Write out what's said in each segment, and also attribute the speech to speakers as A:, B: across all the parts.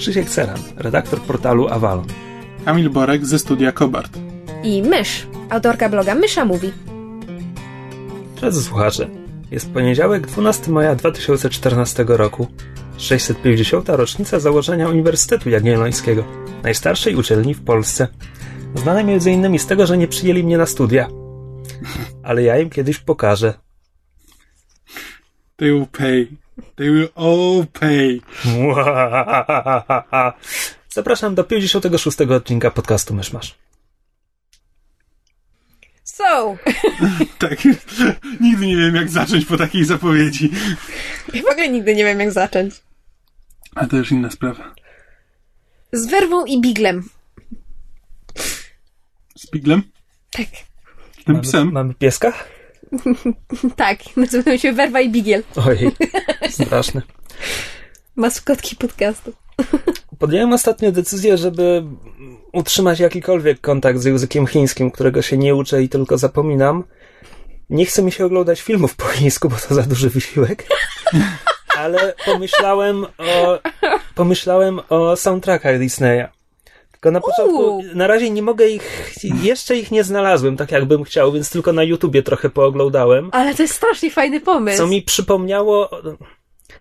A: Krzysiek Ceran, redaktor portalu Avalon.
B: Kamil Borek ze studia Kobart.
C: i Mysz, autorka bloga Mysza Mówi.
A: Drodzy słuchacze, jest poniedziałek 12 maja 2014 roku, 650. rocznica założenia Uniwersytetu Jagiellońskiego, najstarszej uczelni w Polsce. Znanej m.in. z tego, że nie przyjęli mnie na studia. Ale ja im kiedyś pokażę.
B: They will pay. They will all pay.
A: Zapraszam do 56. odcinka podcastu Myszmasz.
C: So,
B: Tak. Nigdy nie wiem, jak zacząć po takiej zapowiedzi.
C: ja w ogóle nigdy nie wiem jak zacząć.
B: A to już inna sprawa.
C: Z werwą i biglem.
B: Z Biglem?
C: Tak,
B: Tym
A: Mamy,
B: psem?
A: mamy pieska?
C: tak, nazywają się werwa i bigiel.
A: Ojej, straszne.
C: Maskotki podcastu.
A: Podjąłem ostatnio decyzję, żeby utrzymać jakikolwiek kontakt z językiem chińskim, którego się nie uczę i tylko zapominam. Nie chce mi się oglądać filmów po chińsku, bo to za duży wysiłek. Ale pomyślałem o, pomyślałem o soundtrackach Disneya. Tylko na początku,
C: Uuu.
A: na razie nie mogę ich, jeszcze ich nie znalazłem, tak jakbym chciał, więc tylko na YouTubie trochę pooglądałem.
C: Ale to jest strasznie fajny pomysł.
A: Co mi przypomniało,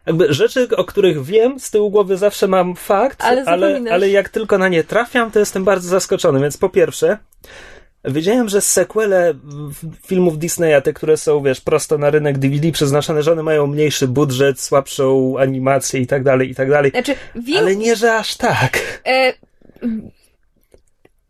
A: jakby rzeczy, o których wiem, z tyłu głowy zawsze mam fakt,
C: Ale
A: ale, ale jak tylko na nie trafiam, to jestem bardzo zaskoczony. Więc po pierwsze, wiedziałem, że sequele filmów Disneya, te, które są, wiesz, prosto na rynek DVD przeznaczone, że one mają mniejszy budżet, słabszą animację i tak dalej, i tak dalej.
C: Znaczy,
A: Ale nie, że aż tak.
C: e,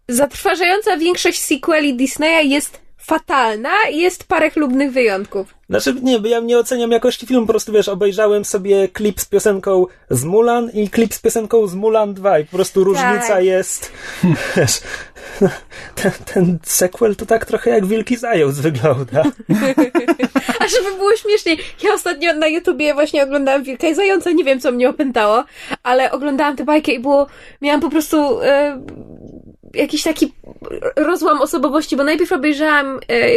C: zatrważająca większość sequeli Disneya jest fatalna i jest parę chlubnych wyjątków.
A: Znaczy, nie, bo ja nie oceniam jakości filmu, po prostu, wiesz, obejrzałem sobie klip z piosenką z Mulan i klip z piosenką z Mulan 2 i po prostu różnica
C: Tak.
A: jest, wiesz, ten, ten sequel to tak trochę jak Wielki Zając wygląda.
C: A żeby było śmieszniej, ja ostatnio na YouTubie właśnie oglądałam Wilka i Zająca, nie wiem co mnie opętało, ale oglądałam tę bajkę i było, miałam po prostu e, jakiś taki rozłam osobowości, bo najpierw obejrzałam e,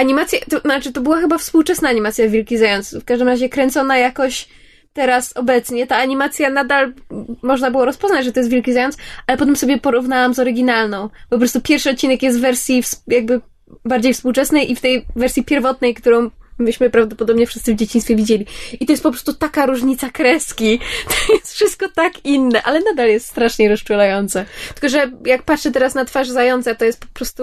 C: animację, to znaczy to była chyba współczesna animacja Wilki i Zając, w każdym razie kręcona jakoś teraz obecnie, ta animacja nadal można było rozpoznać, że to jest Wielki Zając, ale potem sobie porównałam z oryginalną. Po prostu pierwszy odcinek jest w wersji jakby bardziej współczesnej i w tej wersji pierwotnej, którą myśmy prawdopodobnie wszyscy w dzieciństwie widzieli. I to jest po prostu taka różnica kreski. To jest wszystko tak inne, ale nadal jest strasznie rozczulające. Tylko, że jak patrzę teraz na twarz zająca, to jest po prostu,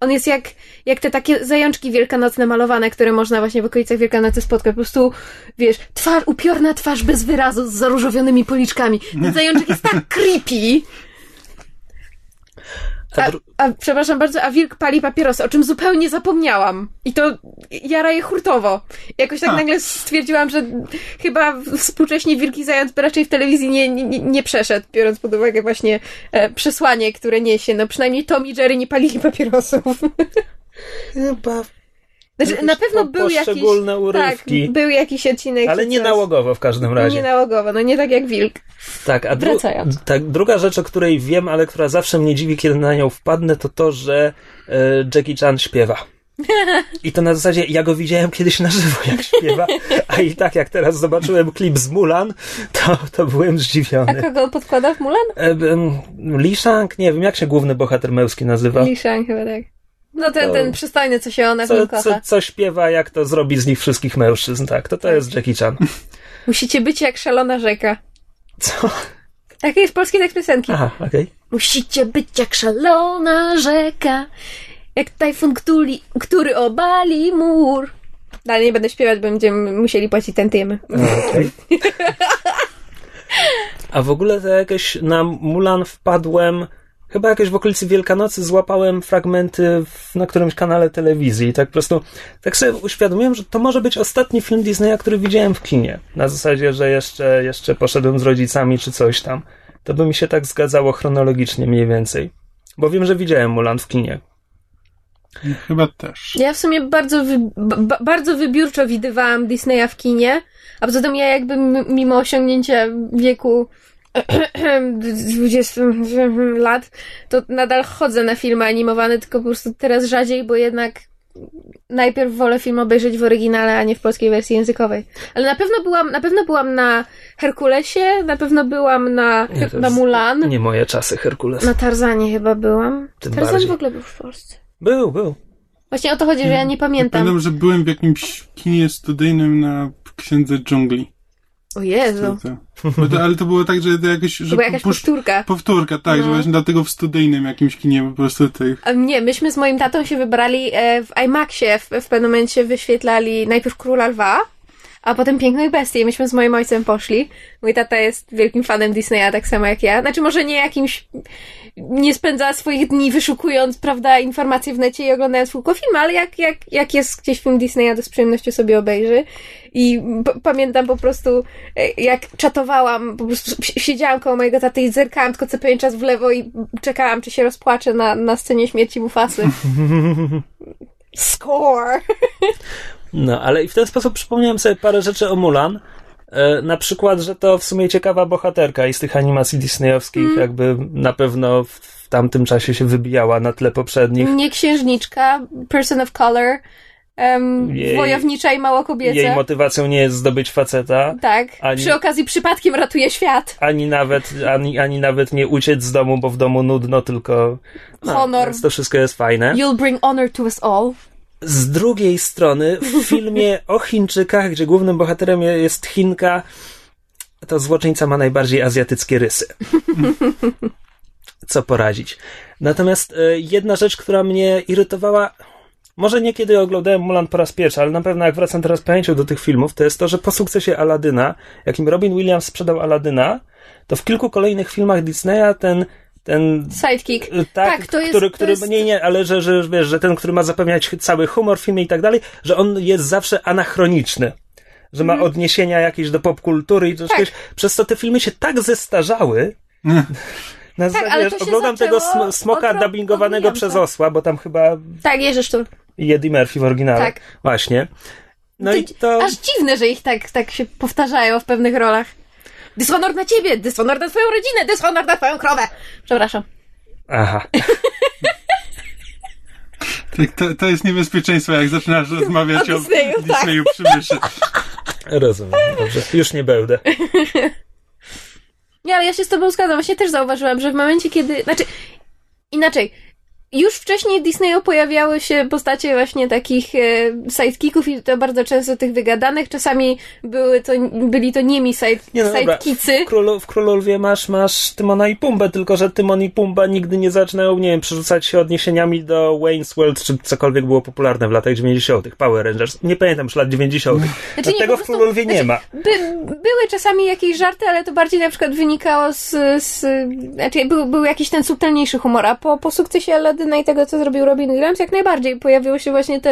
C: on jest jak, jak te takie zajączki wielkanocne malowane, które można właśnie w okolicach Wielkanocy spotkać. Po prostu, wiesz, twarz, upiorna twarz bez wyrazu, z zaróżowionymi policzkami. Ten zajączek jest tak creepy.
A: A
C: A, przepraszam bardzo, a wilk pali papierosy, o czym zupełnie zapomniałam. I to jara je hurtowo. Jakoś tak
B: A.
C: nagle stwierdziłam, że chyba współcześnie wilki zając by raczej w telewizji nie, nie, nie przeszedł, biorąc pod uwagę właśnie e, przesłanie, które niesie. No przynajmniej Tom i Jerry nie palili papierosów.
A: Chyba,
C: Znaczy, na pewno był jakiś...
A: poszczególne urywki.
C: Tak, był jakiś odcinek.
A: ale nie
C: coś.
A: nałogowo w każdym razie.
C: Nie nałogowo, no nie tak jak wilk.
A: Tak, a dru- tak, druga rzecz, o której wiem, ale która zawsze mnie dziwi, kiedy na nią wpadnę, to to, że e, Jackie Chan śpiewa. I to na zasadzie, ja go widziałem kiedyś na żywo, jak śpiewa, a i tak jak teraz zobaczyłem klip z Mulan, to, to byłem
C: A
A: zdziwiony.
C: kogo podkłada w Mulan?
A: E, Li Shang, nie wiem, jak się główny bohater męski nazywa.
C: Li Shang chyba tak. No ten, ten przystojny, co się ona
A: Co, co, co śpiewa, jak to zrobi z nich wszystkich mężczyzn, tak, to to jest Jackie Chan.
C: Musicie być jak szalona rzeka.
A: Co?
C: Takie jest polskie tekst piosenki.
A: Aha, okej.
C: Musicie być jak szalona rzeka, jak tajfun, który, który obali mur. Dalej nie będę śpiewać, bo będziemy musieli płacić tentymy.
A: Okej. A w ogóle to jakieś na Mulan wpadłem, chyba jakieś w okolicy Wielkanocy złapałem fragmenty w, na którymś kanale telewizji i tak po prostu, tak sobie uświadomiłem, że to może być ostatni film Disneya, który widziałem w kinie. Na zasadzie, że jeszcze, jeszcze poszedłem z rodzicami czy coś tam. to by mi się tak zgadzało chronologicznie mniej więcej. Bo wiem, że widziałem Mulan w kinie.
B: Chyba też.
C: Ja w sumie bardzo, wy, ba, bardzo wybiórczo widywałam Disneya w kinie, a poza tym ja jakby mimo osiągnięcia wieku 20 lat, to nadal chodzę na filmy animowane, tylko po prostu teraz rzadziej, bo jednak najpierw wolę film obejrzeć w oryginale, a nie w polskiej wersji językowej. Ale na pewno byłam, na pewno byłam na Herkulesie, na pewno byłam na,
A: Nie, to
C: na Mulan.
A: Nie moje czasy, Herkules.
C: Na Tarzanie chyba byłam. Czy
A: Tym
C: Tarzan
A: bardziej.
C: w ogóle był w Polsce?
A: Był, był.
C: Właśnie o to chodzi, że ja nie pamiętam.
B: Pamiętam, że byłem w jakimś kinie studyjnym na Księdze Dżungli.
C: O Jezu.
B: To, to. Ale to było tak, że to jakoś... Że
C: To była jakaś
B: pusz-
C: powtórka.
B: Powtórka, tak, że
C: No.
B: właśnie dlatego w studyjnym jakimś kinie po prostu tych...
C: Nie, myśmy z moim tatą się wybrali e, w IMAXie. W, w pewnym momencie wyświetlali najpierw Króla Lwa, a potem Piękną Bestię. I myśmy z moim ojcem poszli. Mój tata jest wielkim fanem Disneya, tak samo jak ja. Znaczy, może nie jakimś... Nie spędza swoich dni wyszukując, prawda, informacje w necie i oglądając tylko filmy, ale jak, jak, jak jest gdzieś film Disneya, to z przyjemnością sobie obejrzy. I pamiętam po prostu, e, jak czatowałam, po prostu si- siedziałam koło mojego taty i zerkałam tylko co pewien czas w lewo i czekałam, czy się rozpłacze na, na scenie śmierci Mufasy. Score!
A: No, ale i w ten sposób przypomniałem sobie parę rzeczy o Mulan. E, na przykład, że to w sumie ciekawa bohaterka i z tych animacji disneyowskich
C: Mm.
A: jakby na pewno w, w tamtym czasie się wybijała na tle poprzednich.
C: Nie księżniczka, person of color, em,
A: Jej-
C: wojownicza i mało kobieca.
A: Jej motywacją nie jest zdobyć faceta,
C: tak,
A: ani-
C: przy okazji przypadkiem ratuje świat.
A: ani nawet, ani, ani nawet nie uciec z domu, bo w domu nudno, tylko no,
C: Honor.
A: Więc to wszystko jest fajne.
C: You'll bring honor to us all.
A: Z drugiej strony, w filmie o Chińczykach, gdzie głównym bohaterem jest Chinka, to złoczyńca ma najbardziej azjatyckie rysy. Co poradzić. Natomiast e, jedna rzecz, która mnie irytowała, może nie kiedy oglądałem Mulan po raz pierwszy, ale na pewno jak wracam teraz pamięcią do tych filmów, to jest to, że po sukcesie Aladyna, jakim Robin Williams sprzedał Aladyna, to w kilku kolejnych filmach Disneya ten ten
C: Sidekick.
A: Y, Tak,
C: Tak, to jest-
A: który, który
C: jest-
A: nie, nie, ale że, że, wiesz, że ten, który ma zapewniać cały humor w filmie i tak dalej, że on jest zawsze anachroniczny. Że ma odniesienia jakieś do popkultury i coś,
C: Mhm. Tak.
A: przez co te filmy się tak zestarzały. Na zasadzie,
C: ale to się
A: oglądam tego sm- smoka
C: od
A: dubbingowanego
C: od
A: przez osła, bo tam chyba
C: Tak, Jerzy Sztur.
A: Eddie Murphy w oryginale.
C: Tak.
A: Właśnie. No
C: To
A: i to...
C: Aż dziwne, że ich tak, tak się powtarzają w pewnych rolach. Dyshonor na ciebie, dyshonor na twoją rodzinę, dyshonor na twoją krowę. Przepraszam.
A: Aha.
B: Tak, to, to jest niebezpieczeństwo, jak zaczynasz rozmawiać
C: O
B: o
C: Disneyu, tak.
B: Disneyu przy myszy.
A: Rozumiem. Dobrze. Już nie będę.
C: Nie, ale ja się z tobą zgadzam. Właśnie też zauważyłam, że w momencie, kiedy... Znaczy, inaczej. Już wcześniej w Disneyu pojawiały się postacie właśnie takich e, sidekicków i to bardzo często tych wygadanych. Czasami były to, byli to niemi side,
A: Nie no
C: sidekicy.
A: w, królu, w Królu Lwie masz, masz Tymona i Pumbę, tylko że Tymon i Pumba nigdy nie zaczynają, nie wiem, przerzucać się odniesieniami do Wayne's World, czy cokolwiek było popularne w latach 90. Power Rangers. Nie pamiętam już lat 90.
C: Znaczy nie,
A: Tego w Królu Lwie nie
C: znaczy,
A: ma.
C: By, były czasami jakieś żarty, ale to bardziej na przykład wynikało z... z znaczy był, był jakiś ten subtelniejszy humor, a po, po sukcesie Aladyna i tego, co zrobił Robin Williams, jak najbardziej pojawiła się właśnie ta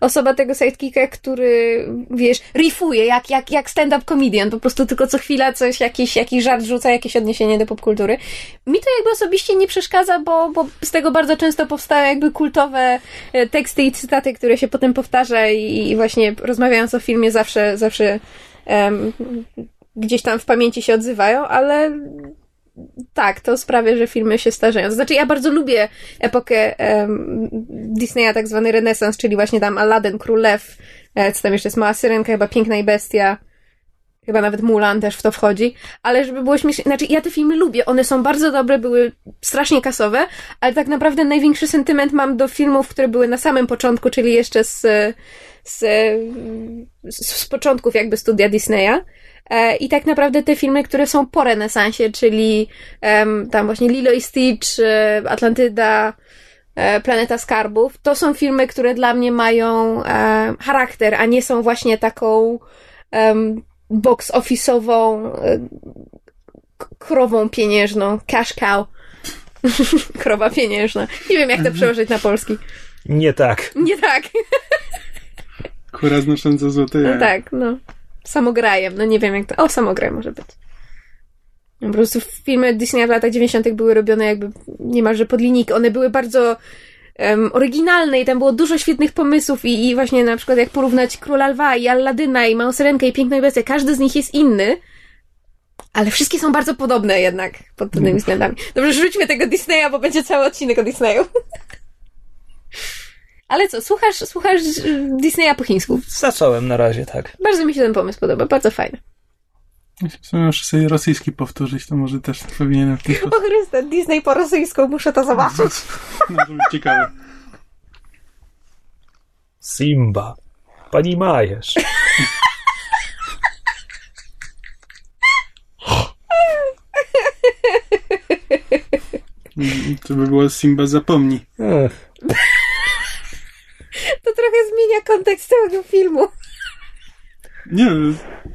C: osoba tego sidekicka, który, wiesz, riffuje, jak, jak, jak stand-up comedian, po prostu tylko co chwila coś, jakiś, jakiś żart rzuca, jakieś odniesienie do popkultury. Mi to jakby osobiście nie przeszkadza, bo, bo z tego bardzo często powstają jakby kultowe e, teksty i cytaty, które się potem powtarza i, i właśnie rozmawiając o filmie zawsze, zawsze em, gdzieś tam w pamięci się odzywają, ale tak, to sprawia, że filmy się starzeją. To znaczy, ja bardzo lubię epokę em, Disneya, tak zwany renesans, czyli właśnie tam Aladdin, Król Lew, e, co tam jeszcze jest, Mała Syrenka, chyba Piękna i Bestia, chyba nawet Mulan też w to wchodzi, ale żeby było śmiesznie, znaczy ja te filmy lubię, one są bardzo dobre, były strasznie kasowe, ale tak naprawdę największy sentyment mam do filmów, które były na samym początku, czyli jeszcze z, z, z, z początków jakby studia Disneya. E, I tak naprawdę te filmy, które są po renesansie, czyli tam właśnie Lilo i Stitch, e, Atlantyda, e, Planeta Skarbów, to są filmy, które dla mnie mają charakter, a nie są właśnie taką box office'ową krową pieniężną, cash cow. Krowa pieniężna. Nie wiem, jak to przełożyć na polski.
A: Nie tak.
C: Nie tak.
B: Kura znosząca złote
C: No
B: jaja.
C: tak, no. Samograjem, no nie wiem jak to. O, samograj może być. Po prostu filmy Disneya w latach 90. były robione jakby niemalże pod linijki. One były bardzo um, oryginalne i tam było dużo świetnych pomysłów i, i właśnie na przykład jak porównać Króla Lwa i Alladyna i Małą Syrenkę i Piękną i Bestię, każdy z nich jest inny, ale wszystkie są bardzo podobne jednak pod pewnymi względami. Dobrze, rzućmy tego Disneya, bo będzie cały odcinek o Disneyu. Ale co, słuchasz, słuchasz Disneya po chińsku?
A: Zacząłem na razie, tak.
C: Bardzo mi się ten pomysł podoba, bardzo fajny.
B: Jeśli muszę sobie rosyjski powtórzyć, to może też powinienem w
C: O. Chryste, Disney po rosyjsku, muszę to zobaczyć.
B: Może być ciekawe.
A: Simba. Pani Majesz.
B: To by było Simba zapomni.
A: Ech,
C: zmienia kontekst tego filmu.
B: Nie,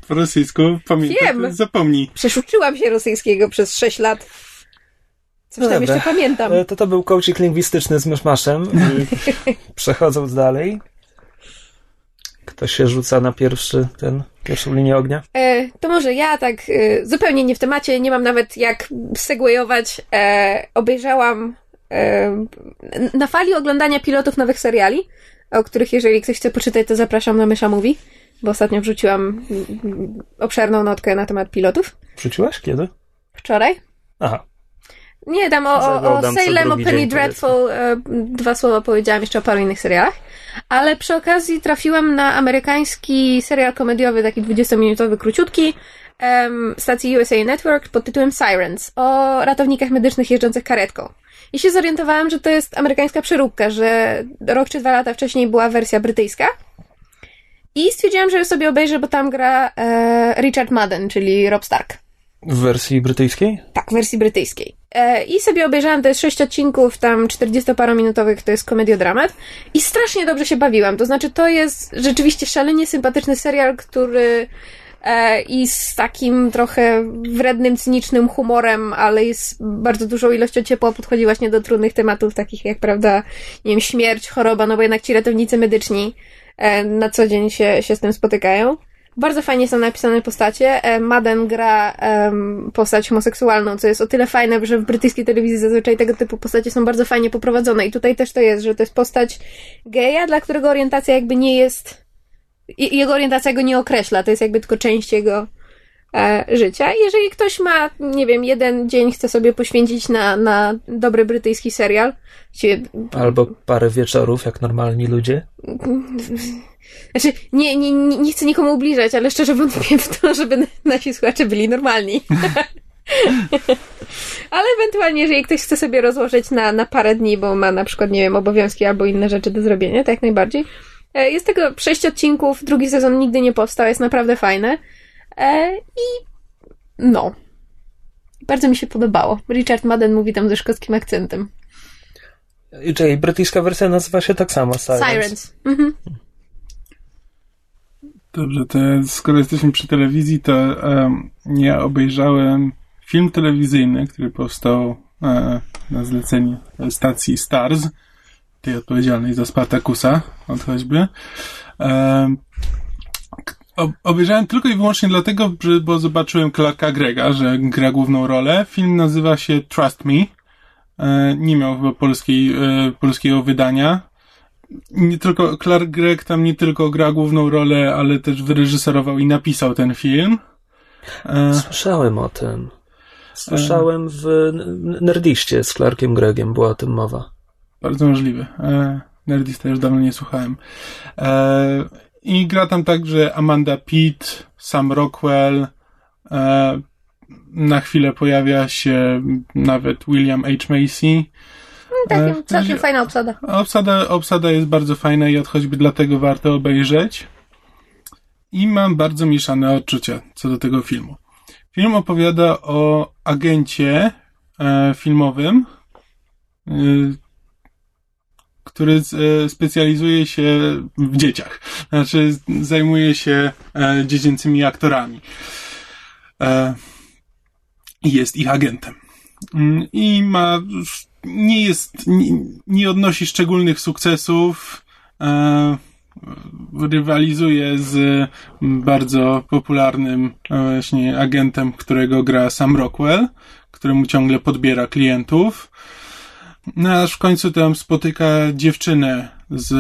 B: po rosyjsku pamiętam.
C: Wiem.
B: Zapomnij.
C: Przeszuczyłam się rosyjskiego przez 6 lat. Coś
A: No
C: tam
A: dobra.
C: jeszcze pamiętam.
A: e, To to był coaching lingwistyczny z myszmaszem. I przechodząc dalej. Kto się rzuca na pierwszy, ten, pierwszą linię ognia?
C: E, to może ja tak e, zupełnie nie w temacie, nie mam nawet jak segwayować. E, obejrzałam e, na fali oglądania pilotów nowych seriali, o których jeżeli ktoś chce poczytać, to zapraszam na Mysza Mówi, bo ostatnio wrzuciłam obszerną notkę na temat pilotów.
A: Wrzuciłaś? Kiedy?
C: Wczoraj.
A: Aha.
C: Nie, tam o, o, o Salem, o Penny Dreadful e, dwa słowa powiedziałam jeszcze o paru innych serialach. Ale przy okazji trafiłam na amerykański serial komediowy, taki 20-minutowy, króciutki, em, stacji USA Network pod tytułem Sirens, o ratownikach medycznych jeżdżących karetką. I się zorientowałam, że to jest amerykańska przeróbka, że rok czy dwa lata wcześniej była wersja brytyjska. I stwierdziłam, że sobie obejrzę, bo tam gra e, Richard Madden, czyli Rob Stark.
A: W wersji brytyjskiej?
C: Tak, w wersji brytyjskiej. E, I sobie obejrzałam, to jest sześć odcinków, tam 40-parominutowych, to jest komediodramat. I strasznie dobrze się bawiłam. To znaczy, to jest rzeczywiście szalenie sympatyczny serial, który i z takim trochę wrednym, cynicznym humorem, ale jest bardzo dużą ilością ciepła podchodzi właśnie do trudnych tematów, takich jak, prawda, nie wiem, śmierć, choroba, no bo jednak ci ratownicy medyczni e, na co dzień się, się z tym spotykają. Bardzo fajnie są napisane postacie. E, Madden gra em, postać homoseksualną, co jest o tyle fajne, że w brytyjskiej telewizji zazwyczaj tego typu postacie są bardzo fajnie poprowadzone. I tutaj też to jest, że to jest postać geja, dla którego orientacja jakby nie jest. Jego orientacja go nie określa, to jest jakby tylko część jego e, życia. Jeżeli ktoś ma, nie wiem, jeden dzień chce sobie poświęcić na, na dobry brytyjski serial,
A: Albo parę wieczorów, jak normalni ludzie.
C: Znaczy, nie, nie, nie nie chcę nikomu ubliżać, ale szczerze wątpię w to, żeby nasi słuchacze byli normalni. ale ewentualnie, jeżeli ktoś chce sobie rozłożyć na, na parę dni, bo ma na przykład, nie wiem, obowiązki albo inne rzeczy do zrobienia, to jak najbardziej. E, Jest tego sześć odcinków, drugi sezon nigdy nie powstał, jest naprawdę fajny. E, I no. Bardzo mi się podobało. Richard Madden mówi tam ze szkockim akcentem.
A: Czekaj, brytyjska wersja nazywa się tak samo, Sirens.
C: Sirens. Mhm.
B: Dobrze, to skoro jesteśmy przy telewizji, to em, ja obejrzałem film telewizyjny, który powstał e, na zlecenie stacji Stars, tej odpowiedzialnej za Spartakusa, od choćby. Obejrzałem tylko i wyłącznie dlatego, że, bo zobaczyłem Clarka Grega, że gra główną rolę. Film nazywa się Trust Me. E, nie miał chyba polskiej, e, polskiego wydania nie tylko Clark Gregg tam nie tylko gra główną rolę, ale też wyreżyserował i napisał ten film. E,
A: Słyszałem o tym. Słyszałem w Nerdiście z Clarkiem Gregiem, była o tym mowa.
B: Bardzo możliwe. E, Nerdista już dawno nie słuchałem. E, I gra tam także Amanda Pitt, Sam Rockwell. E, na chwilę pojawia się nawet William H. Macy.
C: Całkiem,
B: E,
C: całkiem fajna obsada.
B: Obsada, obsada jest bardzo fajna i od choćby dlatego warto obejrzeć. I mam bardzo mieszane odczucia co do tego filmu. Film opowiada o agencie e, filmowym, e, który e, specjalizuje się w dzieciach. Znaczy, zajmuje się e, dziecięcymi aktorami. E, I jest ich agentem. Mm, I ma nie jest, nie, nie odnosi szczególnych sukcesów. Rywalizuje z bardzo popularnym właśnie agentem, którego gra Sam Rockwell, któremu ciągle podbiera klientów. No aż w końcu tam spotyka dziewczynę z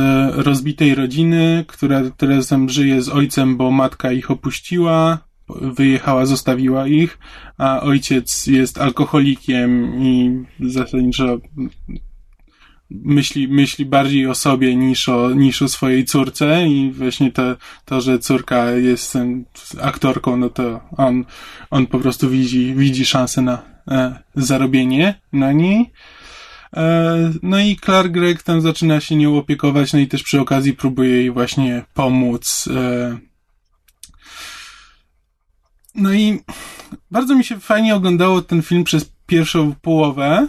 B: rozbitej rodziny, która teraz tam żyje z ojcem, bo matka ich opuściła, wyjechała, zostawiła ich, a ojciec jest alkoholikiem i zasadniczo myśli, myśli bardziej o sobie niż o, niż o swojej córce i właśnie to, to, że córka jest aktorką, no to on, on po prostu widzi, widzi szansę na e, zarobienie na niej. E, no i Clark Gregg tam zaczyna się nią opiekować, no i też przy okazji próbuje jej właśnie pomóc. E. No i bardzo mi się fajnie oglądało ten film przez pierwszą połowę,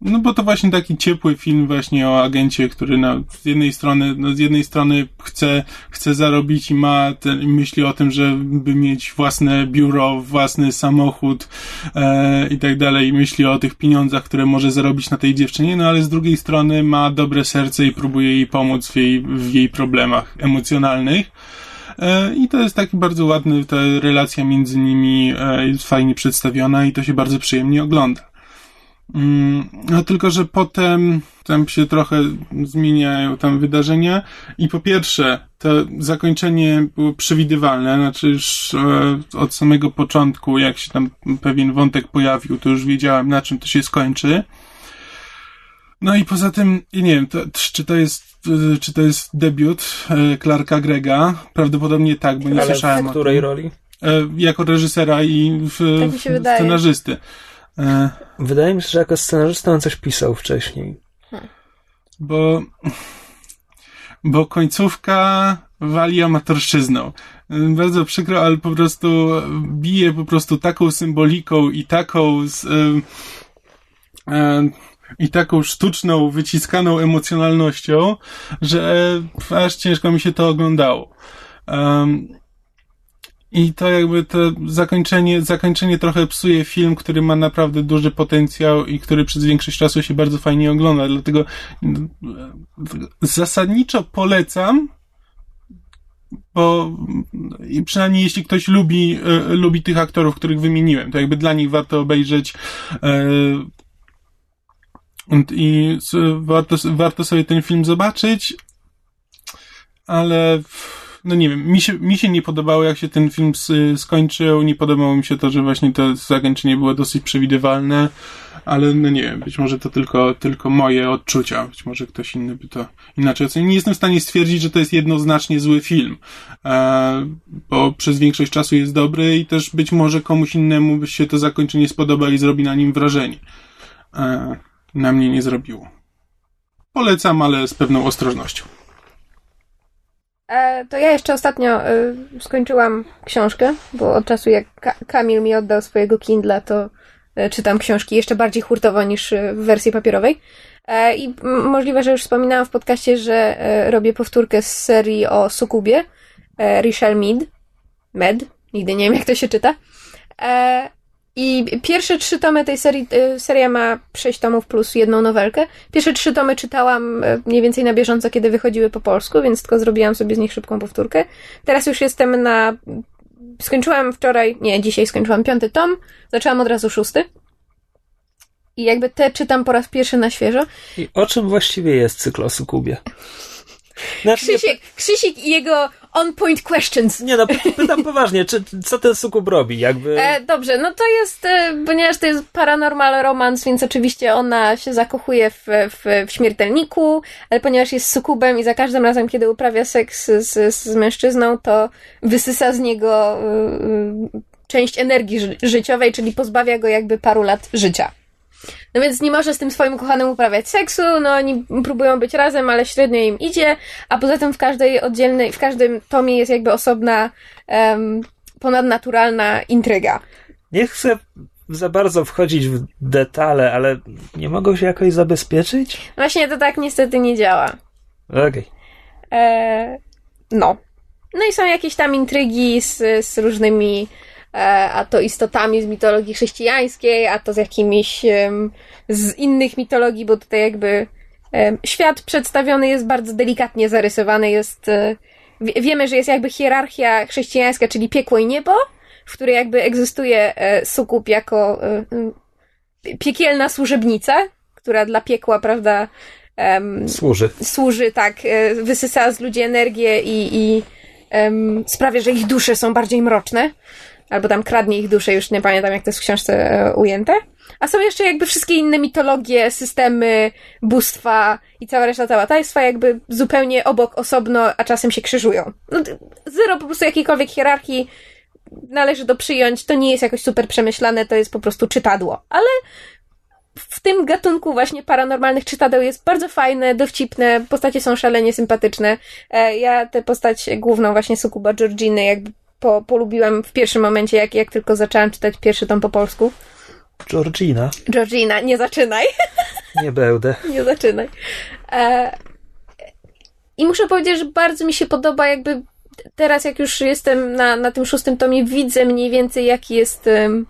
B: no bo to właśnie taki ciepły film właśnie o agencie, który na, z jednej strony, no z jednej strony chce, chce zarobić i ma myśli o tym, żeby mieć własne biuro, własny samochód e, i tak dalej i myśli o tych pieniądzach, które może zarobić na tej dziewczynie, no ale z drugiej strony ma dobre serce i próbuje jej pomóc w jej, w jej problemach emocjonalnych. E, I to jest taki bardzo ładny, ta relacja między nimi e, jest fajnie przedstawiona i to się bardzo przyjemnie ogląda. Mm, no tylko, że potem tam się trochę zmieniają tam wydarzenia i po pierwsze, to zakończenie było przewidywalne, znaczy już e, od samego początku, jak się tam pewien wątek pojawił, to już wiedziałem, na czym to się skończy. No i poza tym, nie wiem, to, czy to jest czy to jest debiut e, Clarka Grega? Prawdopodobnie tak, bo nie
A: Ale
B: słyszałem
A: w której roli?
B: E, jako reżysera i w,
C: Tak mi się
B: w
C: wydaje.
B: E,
A: Wydaje mi się, że jako scenarzysta on coś pisał wcześniej.
B: bo, bo końcówka wali amatorszczyzną. Bardzo przykro, ale po prostu bije po prostu taką symboliką i taką z, e, e, i taką sztuczną, wyciskaną emocjonalnością, że aż ciężko mi się to oglądało. Um, i to jakby to zakończenie, zakończenie trochę psuje film, który ma naprawdę duży potencjał i który przez większość czasu się bardzo fajnie ogląda. Dlatego mm, zasadniczo polecam, bo przynajmniej jeśli ktoś lubi, e, lubi tych aktorów, których wymieniłem, to jakby dla nich warto obejrzeć e, i warto, warto sobie ten film zobaczyć, ale no nie wiem, mi się, mi się nie podobało, jak się ten film skończył, nie podobało mi się to, że właśnie to zakończenie było dosyć przewidywalne, ale no nie wiem, być może to tylko, tylko moje odczucia, być może ktoś inny by to inaczej ocenił. Nie jestem w stanie stwierdzić, że to jest jednoznacznie zły film, e, bo przez większość czasu jest dobry i też być może komuś innemu by się to zakończenie spodoba i zrobi na nim wrażenie. E, na mnie nie zrobiło. Polecam, ale z pewną ostrożnością.
C: E, to ja jeszcze ostatnio e, skończyłam książkę, bo od czasu jak Ka- Kamil mi oddał swojego Kindla, to e, czytam książki jeszcze bardziej hurtowo niż w wersji papierowej. I możliwe, że już wspominałam w podcaście, że robię powtórkę z serii o Sukubie, Richelle Mead. Med, nigdy nie wiem jak to się czyta. I pierwsze trzy tomy tej serii, e, seria ma sześć tomów plus jedną nowelkę. Pierwsze trzy tomy czytałam e, mniej więcej na bieżąco, kiedy wychodziły po polsku, więc tylko zrobiłam sobie z nich szybką powtórkę. Teraz już jestem na. Skończyłam wczoraj, nie, dzisiaj skończyłam piąty tom, zaczęłam od razu szósty. I jakby te czytam po raz pierwszy na świeżo.
A: I o czym właściwie jest cykl o? Znaczy,
C: Krzysiek, Krzysiek i jego on-point questions.
A: nie no, pytam poważnie, czy, co ten Sukub robi? Jakby...
C: E, dobrze, no to jest, e, ponieważ to jest paranormal romance, więc oczywiście ona się zakochuje w, w, w śmiertelniku, ale ponieważ jest sukubem i za każdym razem, kiedy uprawia seks z, z mężczyzną, to wysysa z niego y, y, część energii ży- życiowej, czyli pozbawia go jakby paru lat życia. No więc nie może z tym swoim kochanym uprawiać seksu, no oni próbują być razem, ale średnio im idzie, a poza tym w każdej oddzielnej, w każdym tomie jest jakby osobna em, ponadnaturalna intryga.
A: Nie chcę za bardzo wchodzić w detale, ale nie mogą się jakoś zabezpieczyć?
C: Właśnie to tak niestety nie działa.
A: Okej.
C: E, no. No i są jakieś tam intrygi z, z różnymi a to istotami z mitologii chrześcijańskiej, a to z jakimiś z innych mitologii, bo tutaj jakby świat przedstawiony jest bardzo delikatnie zarysowany, jest e, wie- wiemy, że jest jakby hierarchia chrześcijańska, czyli piekło i niebo, w której jakby egzystuje e, sukub jako e, e, piekielna służebnica, która dla piekła, prawda,
A: Służy.
C: służy, tak, e, wysysa z ludzi energię i, i sprawia, że ich dusze są bardziej mroczne. Albo tam kradnie ich dusze, już nie pamiętam, jak to jest w książce e, ujęte. A są jeszcze jakby wszystkie inne mitologie, systemy, bóstwa i cała reszta cała tajstwa jakby zupełnie obok, osobno, a czasem się krzyżują. No, zero po prostu jakiejkolwiek hierarchii należy to przyjąć. To nie jest jakoś super przemyślane, to jest po prostu czytadło. Ale w tym gatunku właśnie paranormalnych czytadeł jest bardzo fajne, dowcipne, postacie są szalenie sympatyczne. E, Ja tę postać główną właśnie Sukuba Georginy jakby po, polubiłam w pierwszym momencie, jak, jak tylko zaczęłam czytać pierwszy tom po polsku.
A: Georgina.
C: Georgina, nie zaczynaj,
A: Nie będę.
C: nie zaczynaj. E, I muszę powiedzieć, że bardzo mi się podoba jakby teraz, jak już jestem na, na tym szóstym tomie, widzę mniej więcej, jaki jest em,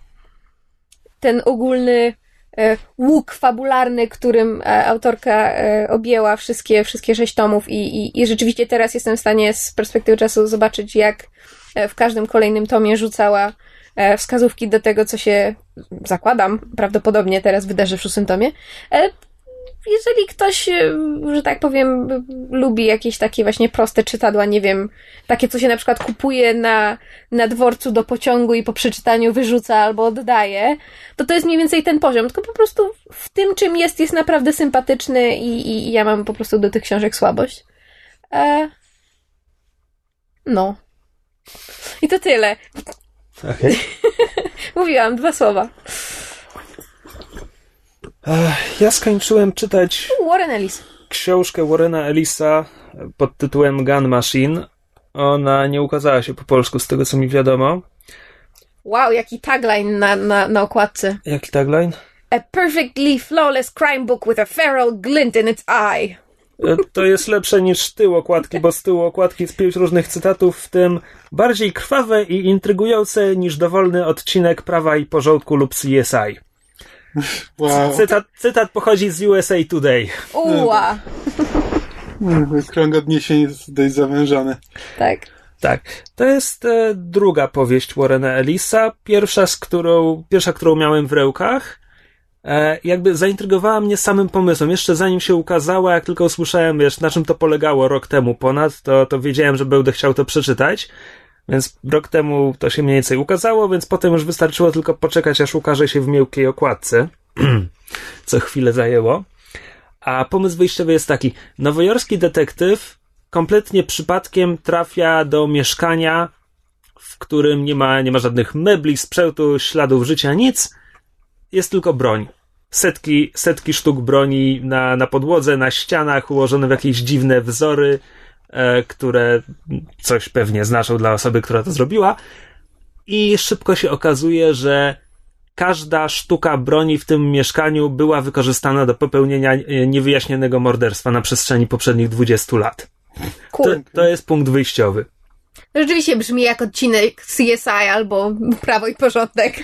C: ten ogólny e, łuk fabularny, którym e, autorka e, objęła wszystkie, wszystkie sześć tomów i, i, i rzeczywiście teraz jestem w stanie z perspektywy czasu zobaczyć, jak w każdym kolejnym tomie rzucała e, wskazówki do tego, co się zakładam, prawdopodobnie teraz wydarzy w szóstym tomie. E, Jeżeli ktoś, e, że tak powiem, lubi jakieś takie właśnie proste czytadła, nie wiem, takie, co się na przykład kupuje na, na dworcu do pociągu i po przeczytaniu wyrzuca albo oddaje, to to jest mniej więcej ten poziom. Tylko po prostu w tym, czym jest, jest naprawdę sympatyczny i, i, i ja mam po prostu do tych książek słabość. E... No. I to tyle.
A: Okej.
C: Mówiłam dwa słowa.
A: Ja skończyłem czytać
C: Warren Ellis.
A: książkę Warrena Ellisa pod tytułem Gun Machine. Ona nie ukazała się po polsku, z tego co mi wiadomo.
C: Wow, jaki tagline na, na, na okładce.
A: Jaki tagline?
C: A perfectly flawless crime book with a feral glint in its eye.
A: E, To jest lepsze niż tył okładki, bo z tyłu okładki jest pięć różnych cytatów, w tym bardziej krwawe i intrygujące niż dowolny odcinek Prawa i Porządku lub CSI.
B: Wow.
A: Cytat, cytat pochodzi z USA Today.
C: Uła.
B: Mm, Krąg odniesień jest dość zawężony.
C: Tak.
A: Tak, to jest e, druga powieść Warrena Ellisa, pierwsza, z którą, pierwsza, którą miałem w rękach. E, jakby zaintrygowała mnie samym pomysłem. Jeszcze zanim się ukazała, jak tylko usłyszałem, wiesz, na czym to polegało rok temu ponad, to, to wiedziałem, że będę chciał to przeczytać. Więc rok temu to się mniej więcej ukazało, więc potem już wystarczyło tylko poczekać, aż ukaże się w miękkiej okładce. co chwilę zajęło. A pomysł wyjściowy jest taki. Nowojorski detektyw kompletnie przypadkiem trafia do mieszkania, w którym nie ma, nie ma żadnych mebli, sprzętu, śladów życia, nic. Jest tylko broń. Setki, setki sztuk broni na, na podłodze, na ścianach, ułożone w jakieś dziwne wzory, e, które coś pewnie znaczą dla osoby, która to zrobiła. I szybko się okazuje, że każda sztuka broni w tym mieszkaniu była wykorzystana do popełnienia e, niewyjaśnionego morderstwa na przestrzeni poprzednich 20 lat. To, to jest punkt wyjściowy.
C: Rzeczywiście brzmi jak odcinek CSI albo Prawo i Porządek.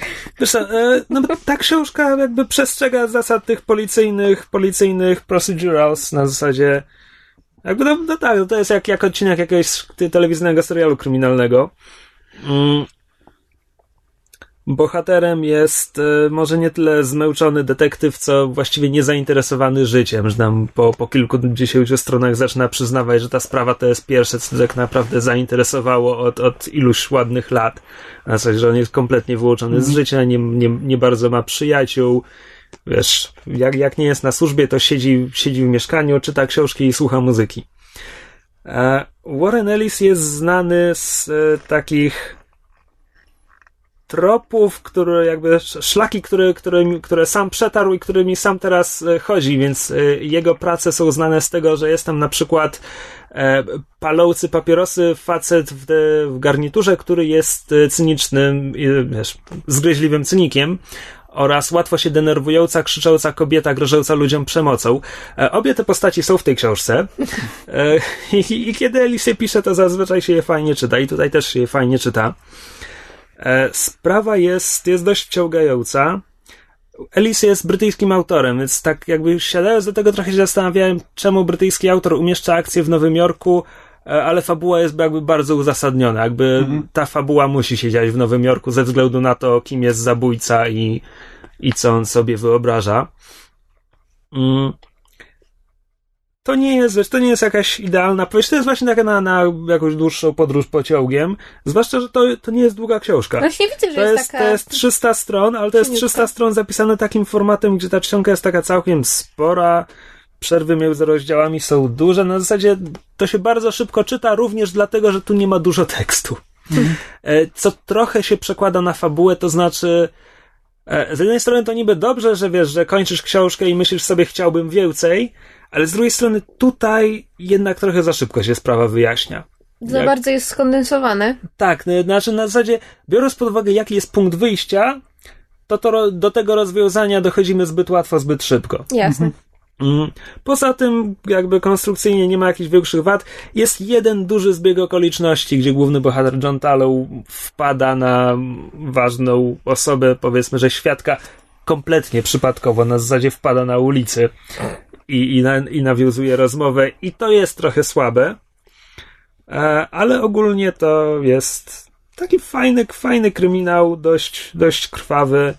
A: Co, e, no ta książka jakby przestrzega zasad tych policyjnych, policyjnych procedurals na zasadzie jakby no, no tak, to jest jak, jak odcinek jakiegoś te- telewizyjnego serialu kryminalnego. Mm. Bohaterem jest e, może nie tyle zmęczony detektyw, co właściwie niezainteresowany życiem, że nam po, po kilkudziesięciu stronach zaczyna przyznawać, że ta sprawa to jest pierwsze, co tak naprawdę zainteresowało od, od iluś ładnych lat. Na zasadzie, że on jest kompletnie wyłączony z życia, nie, nie, nie bardzo ma przyjaciół. Wiesz, jak, jak nie jest na służbie, to siedzi, siedzi w mieszkaniu, czyta książki i słucha muzyki. E, Warren Ellis jest znany z e, takich tropów, które jakby sz- szlaki, które, które, które sam przetarł i którymi sam teraz e, chodzi, więc e, jego prace są znane z tego, że jest tam na przykład e, palący papierosy facet w, w garniturze, który jest cynicznym, wiesz, zgryźliwym cynikiem oraz łatwo się denerwująca, krzycząca kobieta grożąca ludziom przemocą. Obie te postaci są w tej książce i, i kiedy Elisy pisze, to zazwyczaj się je fajnie czyta i tutaj też się je fajnie czyta. E, Sprawa jest, jest dość wciągająca. Ellis jest brytyjskim autorem, więc tak jakby siadając do tego trochę się zastanawiałem, czemu brytyjski autor umieszcza akcję w Nowym Jorku, e, ale fabuła jest jakby bardzo uzasadniona. Jakby
B: Mhm.
A: ta fabuła musi się dziać w Nowym Jorku ze względu na to, kim jest zabójca i, i co on sobie wyobraża. Mm. To nie jest, wiesz, to nie jest jakaś idealna powieść, to jest właśnie taka na, na jakąś dłuższą podróż pociągiem, zwłaszcza, że to, to nie jest długa książka.
C: Właśnie widzę, że
A: To
C: jest,
A: jest,
C: taka...
A: to jest 300 stron, ale to jest
C: cieniutka.
A: 300 stron zapisane takim formatem, gdzie ta czcionka jest taka całkiem spora, przerwy między rozdziałami są duże, na zasadzie to się bardzo szybko czyta, również dlatego, że tu nie ma dużo tekstu. E, Co trochę się przekłada na fabułę, to znaczy e, z jednej strony to niby dobrze, że wiesz, że kończysz książkę i myślisz sobie chciałbym więcej, ale z drugiej strony tutaj jednak trochę za szybko się sprawa wyjaśnia.
C: Za
A: jak-
C: bardzo jest skondensowane.
A: Tak, no, znaczy na zasadzie, biorąc pod uwagę, jaki jest punkt wyjścia, to, to do tego rozwiązania dochodzimy zbyt łatwo, zbyt szybko.
C: Jasne.
A: Mm. Poza tym, jakby konstrukcyjnie nie ma jakichś większych wad. Jest jeden duży zbieg okoliczności, gdzie główny bohater John Tallow wpada na ważną osobę, powiedzmy, że świadka kompletnie przypadkowo, na zasadzie wpada na ulicy i, i, na, i nawiązuje rozmowę i to jest trochę słabe, e, ale ogólnie to jest taki fajny, fajny kryminał, dość, dość krwawy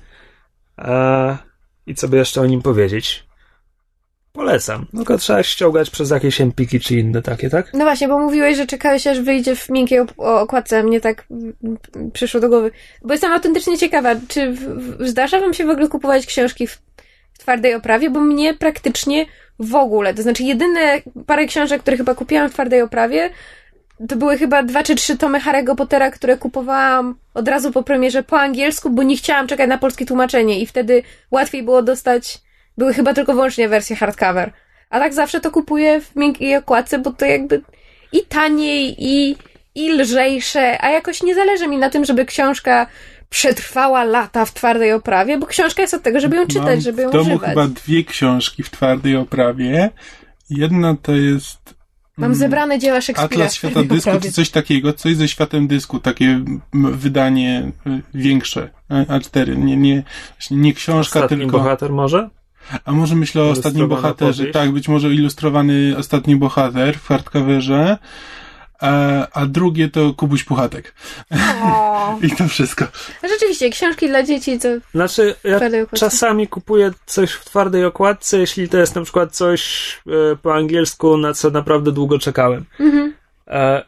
A: e, i co by jeszcze o nim powiedzieć? Polecam. Tylko trzeba ściągać przez jakieś empiki czy inne takie, tak?
C: No właśnie, bo mówiłeś, że czekałeś aż wyjdzie w miękkiej okładce, mnie tak przyszło do głowy. Bo jestem autentycznie ciekawa, czy w, w, zdarza wam się w ogóle kupować książki w twardej oprawie? Bo mnie praktycznie w ogóle. To znaczy, jedyne parę książek, które chyba kupiłam w twardej oprawie, to były chyba dwa czy trzy tomy Harry'ego Pottera, które kupowałam od razu po premierze po angielsku, bo nie chciałam czekać na polskie tłumaczenie i wtedy łatwiej było dostać, były chyba tylko wyłącznie wersje hardcover. A tak zawsze to kupuję w miękkiej okładce, bo to jakby i taniej, i, i lżejsze, a jakoś nie zależy mi na tym, żeby książka przetrwała lata w twardej oprawie, bo książka jest od tego, żeby ją czytać,
B: Mam
C: żeby ją
B: w domu
C: używać.
B: chyba dwie książki w twardej oprawie. Jedna to jest
C: Mam
B: mm,
C: zebrane dzieła Szekspira.
B: Atlas Świata Dysku, czy coś takiego, coś ze światem dysku, takie wydanie y, większe, y, A4, nie, nie, nie książka,
A: Ostatni
B: tylko...
A: bohater może?
B: A może myślę o ostatnim bohaterze,
A: powieść?
B: tak, być może ilustrowany ostatni bohater w hardcoverze, a, a drugie to Kubuś Puchatek.
C: O,
B: I to wszystko.
C: rzeczywiście, książki dla dzieci to
A: Znaczy, ja czasami kupuję coś w twardej okładce, jeśli to jest na przykład coś e, po angielsku, na co naprawdę długo czekałem.
C: Mhm.
A: E,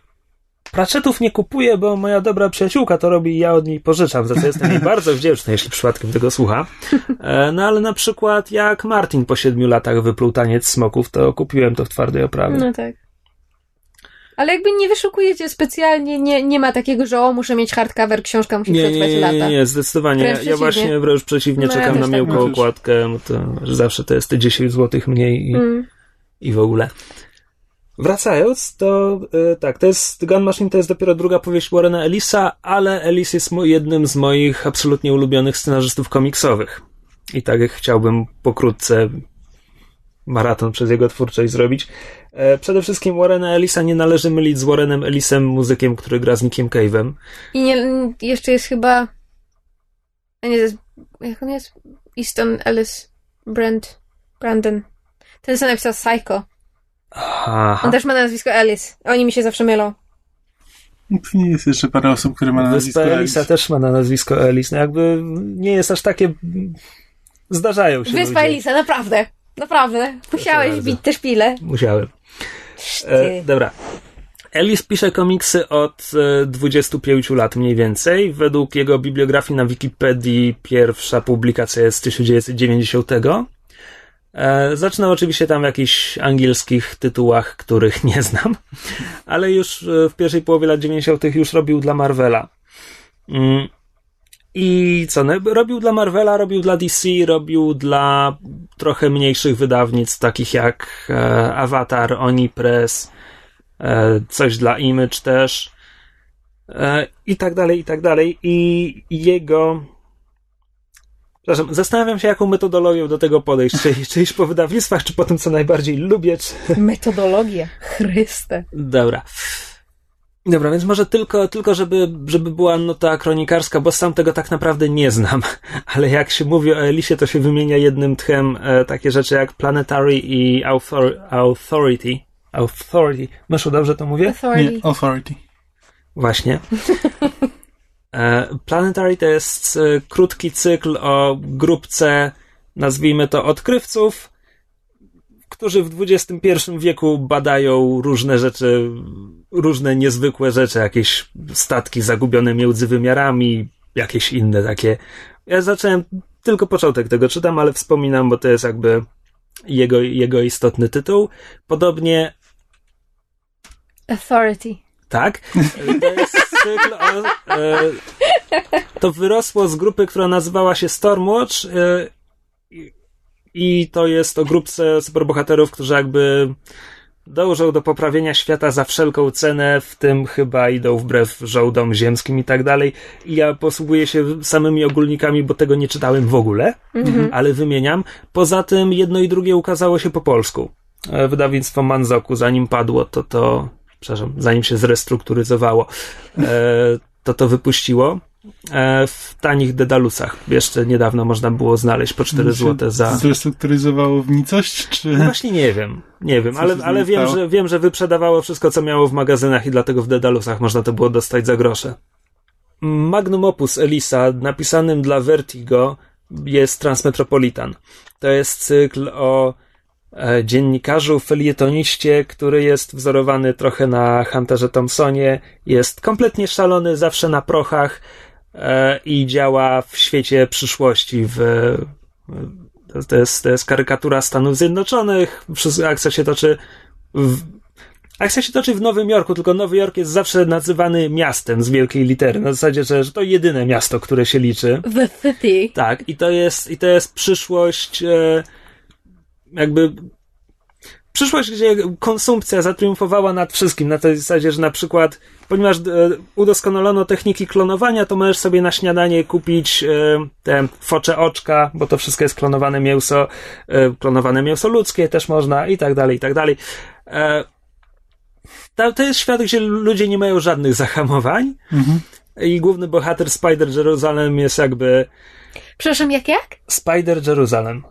A: Pratchettów nie kupuję, bo moja dobra przyjaciółka to robi i ja od niej pożyczam, za co jestem jej bardzo wdzięczny, jeśli przypadkiem tego słucha. E, No ale na przykład jak Martin po siedmiu latach wypluł taniec smoków, to kupiłem to w twardej oprawie.
C: No tak. Ale jakby nie wyszukujecie specjalnie, nie, nie ma takiego, że o, muszę mieć hardcover, książka musi
A: Nie,
C: przetrwać
A: nie,
C: lata.
A: nie, nie, zdecydowanie.
C: Wręcz
A: Ja właśnie wręcz przeciwnie
C: No, ja
A: czekam
C: też
A: na
C: tak
A: miękką
B: myślę.
A: okładkę, to, że zawsze to jest te 10 zł mniej i,
C: Mm.
A: i w ogóle. Wracając, to e, tak, to jest Gun Machine to jest dopiero druga powieść Warrena Ellisa, ale Ellis jest mo- jednym z moich absolutnie ulubionych scenarzystów komiksowych. I tak jak chciałbym pokrótce maraton przez jego twórczość zrobić. E, przede wszystkim Warrena Ellisa nie należy mylić z Warrenem Ellisem, muzykiem, który gra z Nickiem Cave'em.
C: I nie, jeszcze jest chyba. A nie, to jest, jak on jest? Easton Ellis Brand, Brandon. Ten, co napisał Psycho.
A: Aha.
C: On też ma nazwisko Ellis. Oni mi się zawsze mylą.
B: Nie jest jeszcze parę osób, które ma na nazwisko
A: Wyspa
B: Alice.
A: Elisa też ma na nazwisko Elis. No jakby nie jest aż takie. Zdarzają się.
C: Wyspa
A: ludzie.
C: Elisa, naprawdę. Naprawdę. Musiałeś
A: bardzo.
C: bić te szpile.
A: Musiałem. E, dobra. Ellis pisze komiksy od e, 25 lat mniej więcej. Według jego bibliografii na Wikipedii pierwsza publikacja jest z 1990. E, zaczynał oczywiście tam w jakichś angielskich tytułach, których nie znam, ale już e, w pierwszej połowie lat 90. już robił dla Marvela. I co, no, robił dla Marvela, robił dla DC, robił dla trochę mniejszych wydawnictw, takich jak e, Avatar, Onipress, e, coś dla Image też e, i tak dalej, i tak dalej. I jego... Przepraszam, zastanawiam się, jaką metodologią do tego podejść. Czy, czy iść po wydawnictwach, czy po tym, co najbardziej lubię, czy...
C: Metodologia. Chryste.
A: Dobra. Dobra, więc może tylko, tylko żeby, żeby była nota kronikarska, bo sam tego tak naprawdę nie znam. Ale jak się mówi o Elisie, to się wymienia jednym tchem e, takie rzeczy jak Planetary i Author- Authority. Authority. Myszu, dobrze to mówię?
C: Authority.
B: Nie, Authority.
A: Właśnie. E, Planetary to jest e, krótki cykl o grupce, nazwijmy to odkrywców, którzy w XXI wieku badają różne rzeczy, różne niezwykłe rzeczy, jakieś statki zagubione między wymiarami, jakieś inne takie. Ja zacząłem, tylko początek tego czytam, ale wspominam, bo to jest jakby jego, jego istotny tytuł. Podobnie
C: Authority.
A: tak. To jest cykl. O, e, to wyrosło z grupy, która nazywała się Stormwatch. E, I to jest o grupce superbohaterów, którzy jakby dążą do poprawienia świata za wszelką cenę, w tym chyba idą wbrew żołdom ziemskim i tak dalej. I ja posługuję się samymi ogólnikami, bo tego nie czytałem w ogóle, ale wymieniam. Poza tym jedno i drugie ukazało się po polsku. E, Wydawnictwo Manzoku, zanim padło, to to, przepraszam, zanim się zrestrukturyzowało, e, to to wypuściło w tanich dedalusach. Jeszcze niedawno można było znaleźć po 4 zł za...
B: Zrestrukturyzowało w nicość, czy...
A: No właśnie nie wiem, nie wiem,
B: Co
A: ale, ale wiem,
B: stało?
A: że, wiem, że wyprzedawało wszystko, co miało w magazynach i dlatego w Dedalusach można to było dostać za grosze. Magnum opus Elisa, napisanym dla Vertigo, jest Transmetropolitan. To jest cykl o e, dziennikarzu, felietoniście, który jest wzorowany trochę na Hunterze Thompsonie, jest kompletnie szalony, zawsze na prochach e, i działa w świecie przyszłości, w, to, jest, to jest karykatura Stanów Zjednoczonych. Akcja się toczy w, akcja się toczy w Nowym Jorku, tylko Nowy Jork jest zawsze nazywany miastem z wielkiej litery. Na zasadzie, że, że to jedyne miasto, które się liczy.
C: The City.
A: Tak, i to jest, i to jest przyszłość, e, jakby. Przyszłość, gdzie konsumpcja zatriumfowała nad wszystkim, na tej zasadzie, że na przykład, ponieważ e, udoskonalono techniki klonowania, to możesz sobie na śniadanie kupić e, te focze oczka, bo to wszystko jest klonowane mięso, e, klonowane mięso ludzkie też można i tak dalej, i tak dalej. To, to jest świat, gdzie ludzie nie mają żadnych zahamowań
B: Mhm.
A: i główny bohater Spider Jerusalem jest jakby
C: Przepraszam, jak jak?
A: Spider Jerusalem.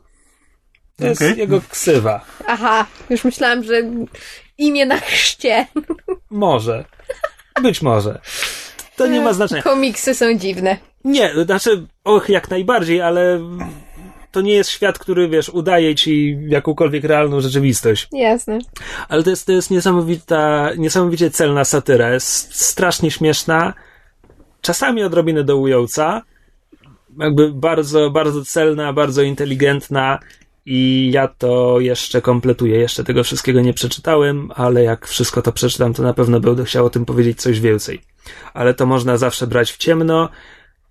A: To jest jego ksywa.
C: Aha, już myślałam, że imię na chrzcie.
A: Może. Być może. To nie ma znaczenia.
C: Komiksy są dziwne.
A: Nie, znaczy, och, jak najbardziej, ale to nie jest świat, który, wiesz, udaje ci jakąkolwiek realną rzeczywistość.
C: Jasne.
A: Ale to jest, to jest niesamowita, niesamowicie celna satyra. Jest strasznie śmieszna, czasami odrobinę dołująca, jakby bardzo, bardzo celna, bardzo inteligentna i ja to jeszcze kompletuję. Jeszcze tego wszystkiego nie przeczytałem, ale jak wszystko to przeczytam, to na pewno będę chciał o tym powiedzieć coś więcej. Ale to można zawsze brać w ciemno.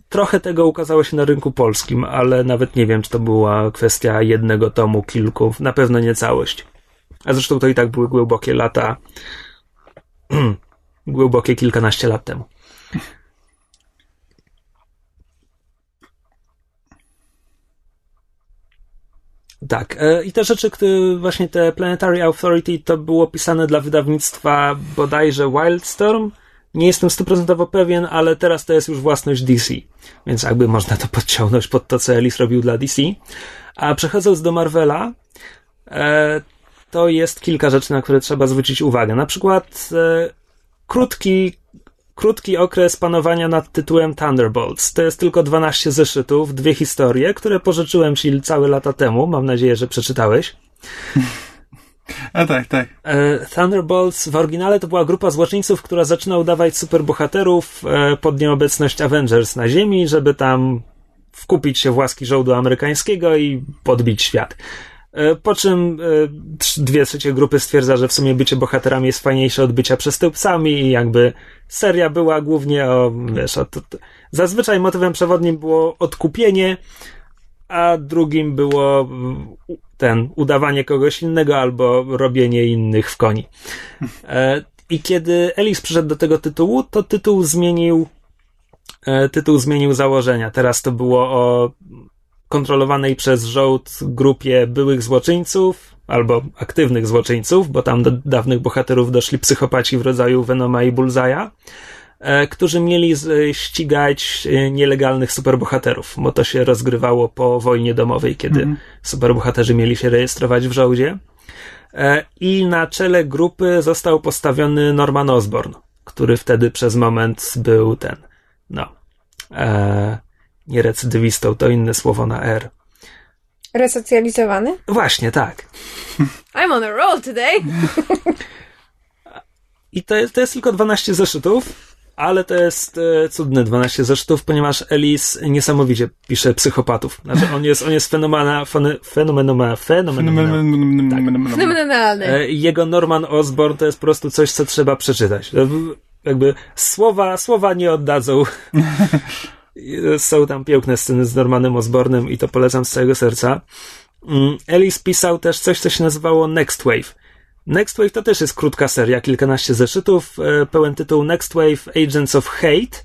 A: Trochę tego ukazało się na rynku polskim, ale nawet nie wiem, czy to była kwestia jednego tomu, kilku, na pewno nie całość. A zresztą to i tak były głębokie lata. głębokie kilkanaście lat temu. Tak, e, i te rzeczy, które właśnie te Planetary Authority to było pisane dla wydawnictwa bodajże Wildstorm. Nie jestem stuprocentowo pewien, ale teraz to jest już własność DC, więc jakby można to podciągnąć pod to, co Ellis robił dla DC. A przechodząc do Marvela, e, to jest kilka rzeczy, na które trzeba zwrócić uwagę. Na przykład e, krótki, krótki okres panowania nad tytułem Thunderbolts. To jest tylko 12 zeszytów, dwie historie, które pożyczyłem ci całe lata temu. Mam nadzieję, że przeczytałeś.
B: A tak, tak.
A: E, Thunderbolts w oryginale to była grupa złoczyńców, która zaczyna udawać superbohaterów e, pod nieobecność Avengers na Ziemi, żeby tam wkupić się w łaski żołdu amerykańskiego i podbić świat. E, Po czym e, dwie trzecie grupy stwierdza, że w sumie bycie bohaterami jest fajniejsze od bycia przestępcami i jakby seria była głównie o, wiesz, o to, to. zazwyczaj motywem przewodnim było odkupienie, a drugim było mm, ten, udawanie kogoś innego albo robienie innych w koni. E, I kiedy Ellis przyszedł do tego tytułu, to tytuł zmienił tytuł zmienił założenia. Teraz to było o kontrolowanej przez żołd grupie byłych złoczyńców albo aktywnych złoczyńców, bo tam do dawnych bohaterów doszli psychopaci w rodzaju Venoma i Bullseye'a, e, którzy mieli z, ścigać e, nielegalnych superbohaterów, bo to się rozgrywało po wojnie domowej, kiedy
B: Mhm.
A: superbohaterzy mieli się rejestrować w żołdzie. E, I na czele grupy został postawiony Norman Osborn, który wtedy przez moment był ten, no, e, nie recydywistą, to inne słowo na R.
C: Resocjalizowany?
A: Właśnie, tak.
C: I'm on a roll today.
A: I to jest, to jest tylko 12 zeszytów, ale to jest e, cudne 12 zeszytów, ponieważ Ellis niesamowicie pisze psychopatów. Znaczy on jest, on jest fenomena, fene, fenomena, fenomena,
C: Fenomenalny.
A: E, Jego Norman Osborn to jest po prostu coś, co trzeba przeczytać. E, Jakby słowa, słowa nie oddadzą. Są tam piękne sceny z Normanem Osbornem i to polecam z całego serca. Mm, Ellis pisał też coś, co się nazywało Next Wave. Next Wave to też jest krótka seria, kilkanaście zeszytów, e, pełen tytuł Next Wave Agents of Hate,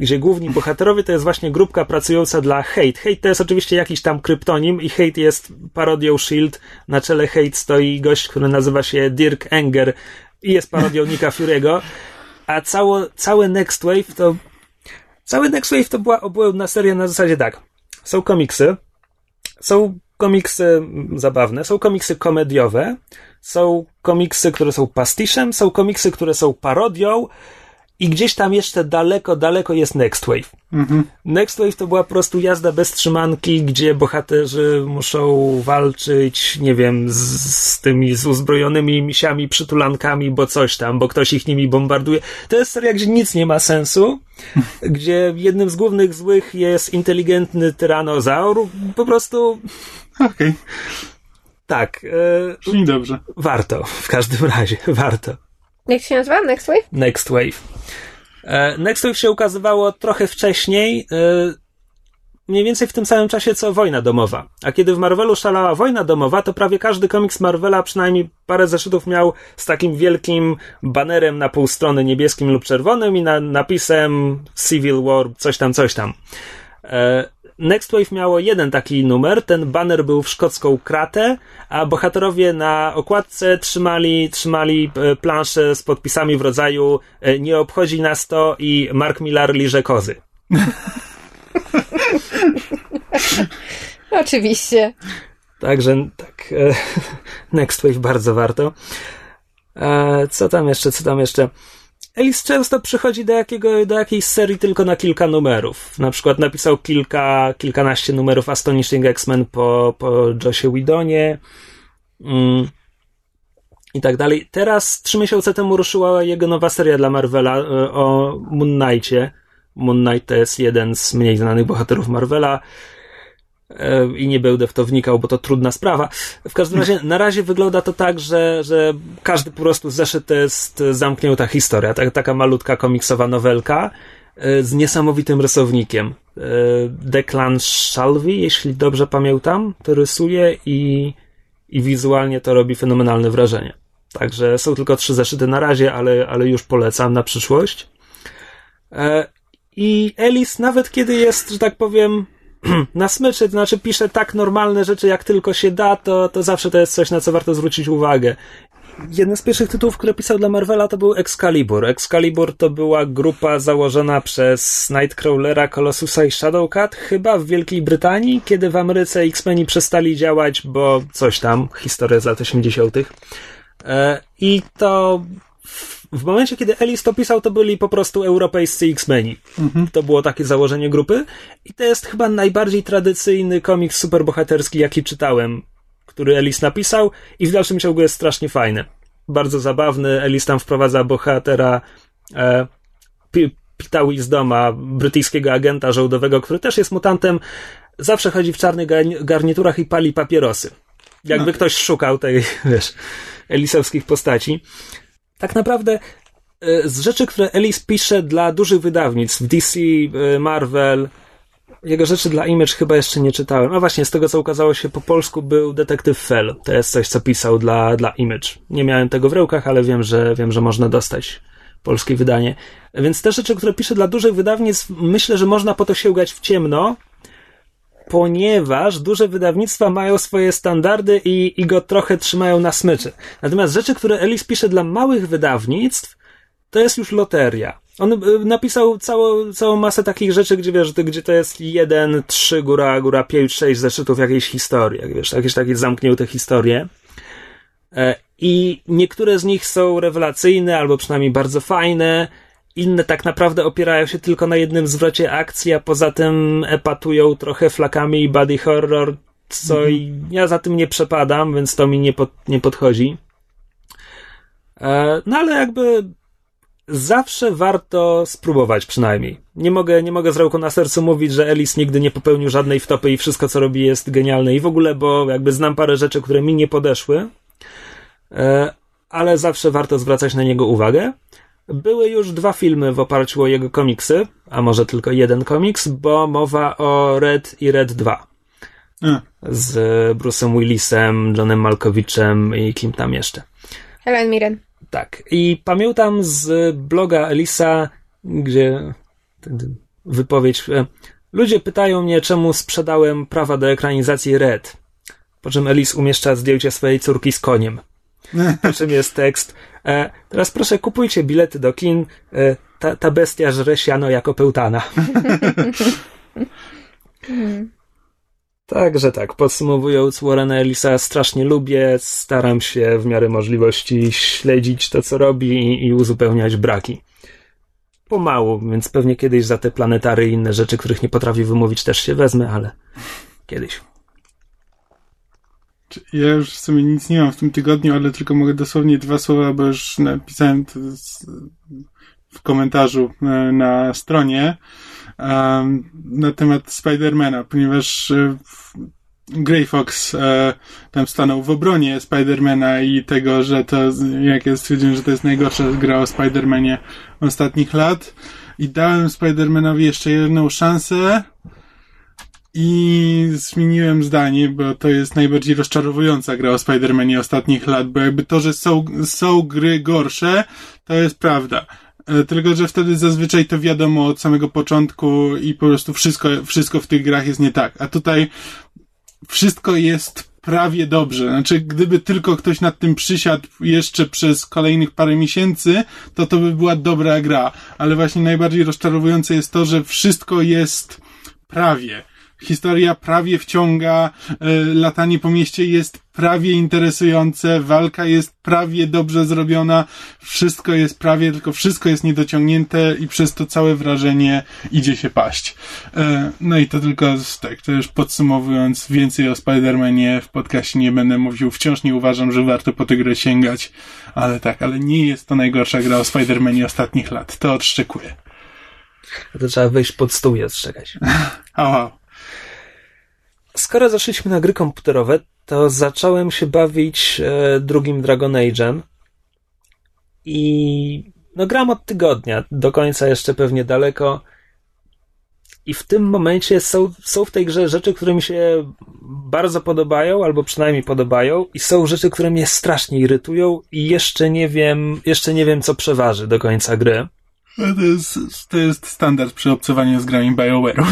A: gdzie główni bohaterowie to jest właśnie grupka pracująca dla Hate. Hate to jest oczywiście jakiś tam kryptonim i Hate jest parodią S.H.I.E.L.D. Na czele Hate stoi gość, który nazywa się Dirk Enger i jest parodią Nicka Fury'ego, a cało, cały Next Wave to cały Next Wave to była obłędna seria na zasadzie tak. Są komiksy, są komiksy mm, zabawne, są komiksy komediowe, są komiksy, które są pastiszem, są komiksy, które są parodią i gdzieś tam jeszcze daleko, daleko jest Next Wave. Next Wave to była po prostu jazda bez trzymanki, gdzie bohaterzy muszą walczyć, nie wiem, z, z tymi z uzbrojonymi misiami, przytulankami, bo coś tam, bo ktoś ich nimi bombarduje. To jest seria, gdzie nic nie ma sensu, gdzie jednym z głównych złych jest inteligentny tyranozaur. Po prostu
B: Okej,
A: tak, e,
B: brzmi dobrze.
A: warto, w każdym razie, warto.
C: Jak się nazywa? Next Wave?
A: Next Wave. E, Next Wave się ukazywało trochę wcześniej, e, mniej więcej w tym samym czasie co Wojna Domowa. A kiedy w Marvelu szalała Wojna Domowa, to prawie każdy komiks Marvela przynajmniej parę zeszytów miał z takim wielkim banerem na pół strony niebieskim lub czerwonym i na, napisem Civil War, coś tam, coś tam. E, Next Wave miało jeden taki numer, ten banner był w szkocką kratę, a bohaterowie na okładce trzymali, trzymali e, plansze z podpisami w rodzaju e, nie obchodzi nas to i Mark Millar liże kozy.
C: Oczywiście.
A: Także tak, e, Next Wave bardzo warto. Co tam jeszcze, co tam jeszcze? Ellis często przychodzi do, jakiego, do jakiejś serii tylko na kilka numerów. Na przykład napisał kilka, kilkanaście numerów Astonishing X-Men po, po Josie Widonie mm, i tak dalej. Teraz, trzy miesiące temu ruszyła jego nowa seria dla Marvela e, o Moon Knightie. Moon Knight to jest jeden z mniej znanych bohaterów Marvela i nie będę w to wnikał, bo to trudna sprawa. W każdym razie, na razie wygląda to tak, że, że każdy po prostu zeszyt jest zamknięta historia. Tak, taka malutka komiksowa nowelka e, z niesamowitym rysownikiem. E, Declan Shalvey, jeśli dobrze pamiętam, to rysuje i, i wizualnie to robi fenomenalne wrażenie. Także są tylko trzy zeszyty na razie, ale, ale już polecam na przyszłość. E, I Ellis, nawet kiedy jest, że tak powiem, na smyczy, to znaczy pisze tak normalne rzeczy, jak tylko się da, to, to zawsze to jest coś, na co warto zwrócić uwagę. Jeden z pierwszych tytułów, które pisał dla Marvela, to był Excalibur. Excalibur to była grupa założona przez Nightcrawlera, Colossusa i Shadowcat, chyba w Wielkiej Brytanii, kiedy w Ameryce X-Meni przestali działać, bo coś tam, historia z lat 80. E, I to w- momencie, kiedy Ellis to pisał, to byli po prostu europejscy X-Meni. To było takie założenie grupy. I to jest chyba najbardziej tradycyjny komiks superbohaterski, jaki czytałem, który Ellis napisał i w dalszym ciągu jest strasznie fajny. Bardzo zabawny. Ellis tam wprowadza bohatera e, Pi- Pita Wisdoma, brytyjskiego agenta żołdowego, który też jest mutantem. Zawsze chodzi w czarnych garni- garniturach i pali papierosy. Jakby ktoś szukał tej, wiesz, elisowskich postaci. Tak naprawdę e, z rzeczy, które Ellis pisze dla dużych wydawnictw, DC, e, Marvel, jego rzeczy dla Image chyba jeszcze nie czytałem. A właśnie, z tego co ukazało się po polsku był Detektyw Fell. To jest coś, co pisał dla, dla Image. Nie miałem tego w rękach, ale wiem, że wiem, że można dostać polskie wydanie. Więc te rzeczy, które pisze dla dużych wydawnictw, myślę, że można po to sięgać w ciemno, ponieważ duże wydawnictwa mają swoje standardy i, i go trochę trzymają na smyczy. Natomiast rzeczy, które Ellis pisze dla małych wydawnictw, to jest już loteria. On y, napisał całą, całą masę takich rzeczy, gdzie wiesz, gdzie to jest jeden, trzy, góra, góra, pięć, sześć zeszytów jakiejś historii, jak wiesz, jakieś takie zamknięte historie. I niektóre z nich są rewelacyjne, albo przynajmniej bardzo fajne. Inne tak naprawdę opierają się tylko na jednym zwrocie akcji, a poza tym epatują trochę flakami i body horror, co ja za tym nie przepadam, więc to mi nie, pod, nie podchodzi. E, no ale jakby zawsze warto spróbować przynajmniej. Nie mogę, nie mogę z ręką na sercu mówić, że Ellis nigdy nie popełnił żadnej wtopy i wszystko co robi jest genialne i w ogóle, bo jakby znam parę rzeczy, które mi nie podeszły, e, ale zawsze warto zwracać na niego uwagę. Były już dwa filmy w oparciu o jego komiksy, a może tylko jeden komiks, bo mowa o Red i Red 2.
B: A,
A: Z Bruce'em Willisem, Johnem Malkowiczem i kim tam jeszcze.
C: Helen Mirren.
A: Tak. I pamiętam z bloga Elisa, gdzie wypowiedź. e, Ludzie pytają mnie, czemu sprzedałem prawa do ekranizacji Red. Po czym Elis umieszcza zdjęcie swojej córki z koniem. Po czym jest tekst. E, teraz proszę, kupujcie bilety do kin. E, ta, ta bestia żre siano jako pełtana. Także tak, podsumowując, Warrena Ellisa strasznie lubię, staram się w miarę możliwości śledzić to, co robi i, i uzupełniać braki. Pomału, więc pewnie kiedyś za te planetary i inne rzeczy, których nie potrafię wymówić, też się wezmę, ale kiedyś.
B: Ja już w sumie nic nie mam w tym tygodniu, ale tylko mogę dosłownie dwa słowa, bo już napisałem to w komentarzu e, na stronie na temat Spidermana, ponieważ e, Grey Fox e, tam stanął w obronie Spidermana i tego, że to, jak ja stwierdziłem, że to jest najgorsza gra o Spidermanie ostatnich lat. I dałem Spidermanowi jeszcze jedną szansę i zmieniłem zdanie, bo to jest najbardziej rozczarowująca gra o Spider-Manie ostatnich lat, bo jakby to, że są, są gry gorsze, to jest prawda. E, Tylko, że wtedy zazwyczaj to wiadomo od samego początku i po prostu wszystko, wszystko w tych grach jest nie tak. A tutaj wszystko jest prawie dobrze. Znaczy, gdyby tylko ktoś nad tym przysiadł jeszcze przez kolejnych parę miesięcy, to to by była dobra gra. Ale właśnie najbardziej rozczarowujące jest to, że wszystko jest prawie. Historia prawie wciąga, e, latanie po mieście jest prawie interesujące, walka jest prawie dobrze zrobiona, wszystko jest prawie, tylko wszystko jest niedociągnięte i przez to całe wrażenie idzie się paść. E, no i to tylko tak, to już podsumowując, więcej o Spider-Manie w podcaście nie będę mówił, wciąż nie uważam, że warto po tę grę sięgać, ale tak, ale nie jest to najgorsza gra o Spider-Manie ostatnich lat, to odszczekuję.
A: To trzeba wejść pod stół i ostrzegać.
B: Au, au.
A: Skoro zeszliśmy na gry komputerowe, to zacząłem się bawić e, drugim Dragon Age'em i no gram od tygodnia, do końca jeszcze pewnie daleko i w tym momencie są, są w tej grze rzeczy, które mi się bardzo podobają, albo przynajmniej podobają i są rzeczy, które mnie strasznie irytują i jeszcze nie wiem, jeszcze nie wiem co przeważy do końca gry.
B: To jest, to jest standard przy obcowaniu z grami BioWare'u.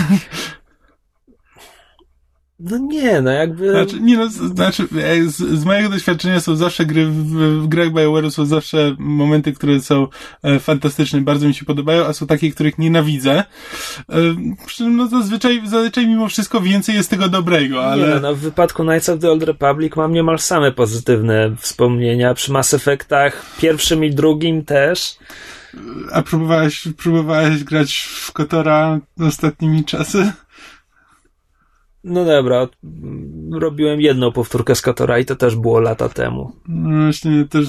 A: No nie, no jakby...
B: Znaczy, nie no, znaczy, z, z mojego doświadczenia są zawsze gry, w, w grach BioWare'u są zawsze momenty, które są e, fantastyczne, bardzo mi się podobają, a są takie, których nienawidzę. E, przy czym, no zazwyczaj, zazwyczaj mimo wszystko więcej jest tego dobrego,
A: Nie,
B: ale...
A: no, no, w wypadku Knights of the Old Republic mam niemal same pozytywne wspomnienia. Przy Mass Effectach pierwszym i drugim też.
B: A próbowałeś, próbowałeś grać w Kotora ostatnimi czasy?
A: No dobra, robiłem jedną powtórkę z Kotora i to też było lata temu.
B: No właśnie też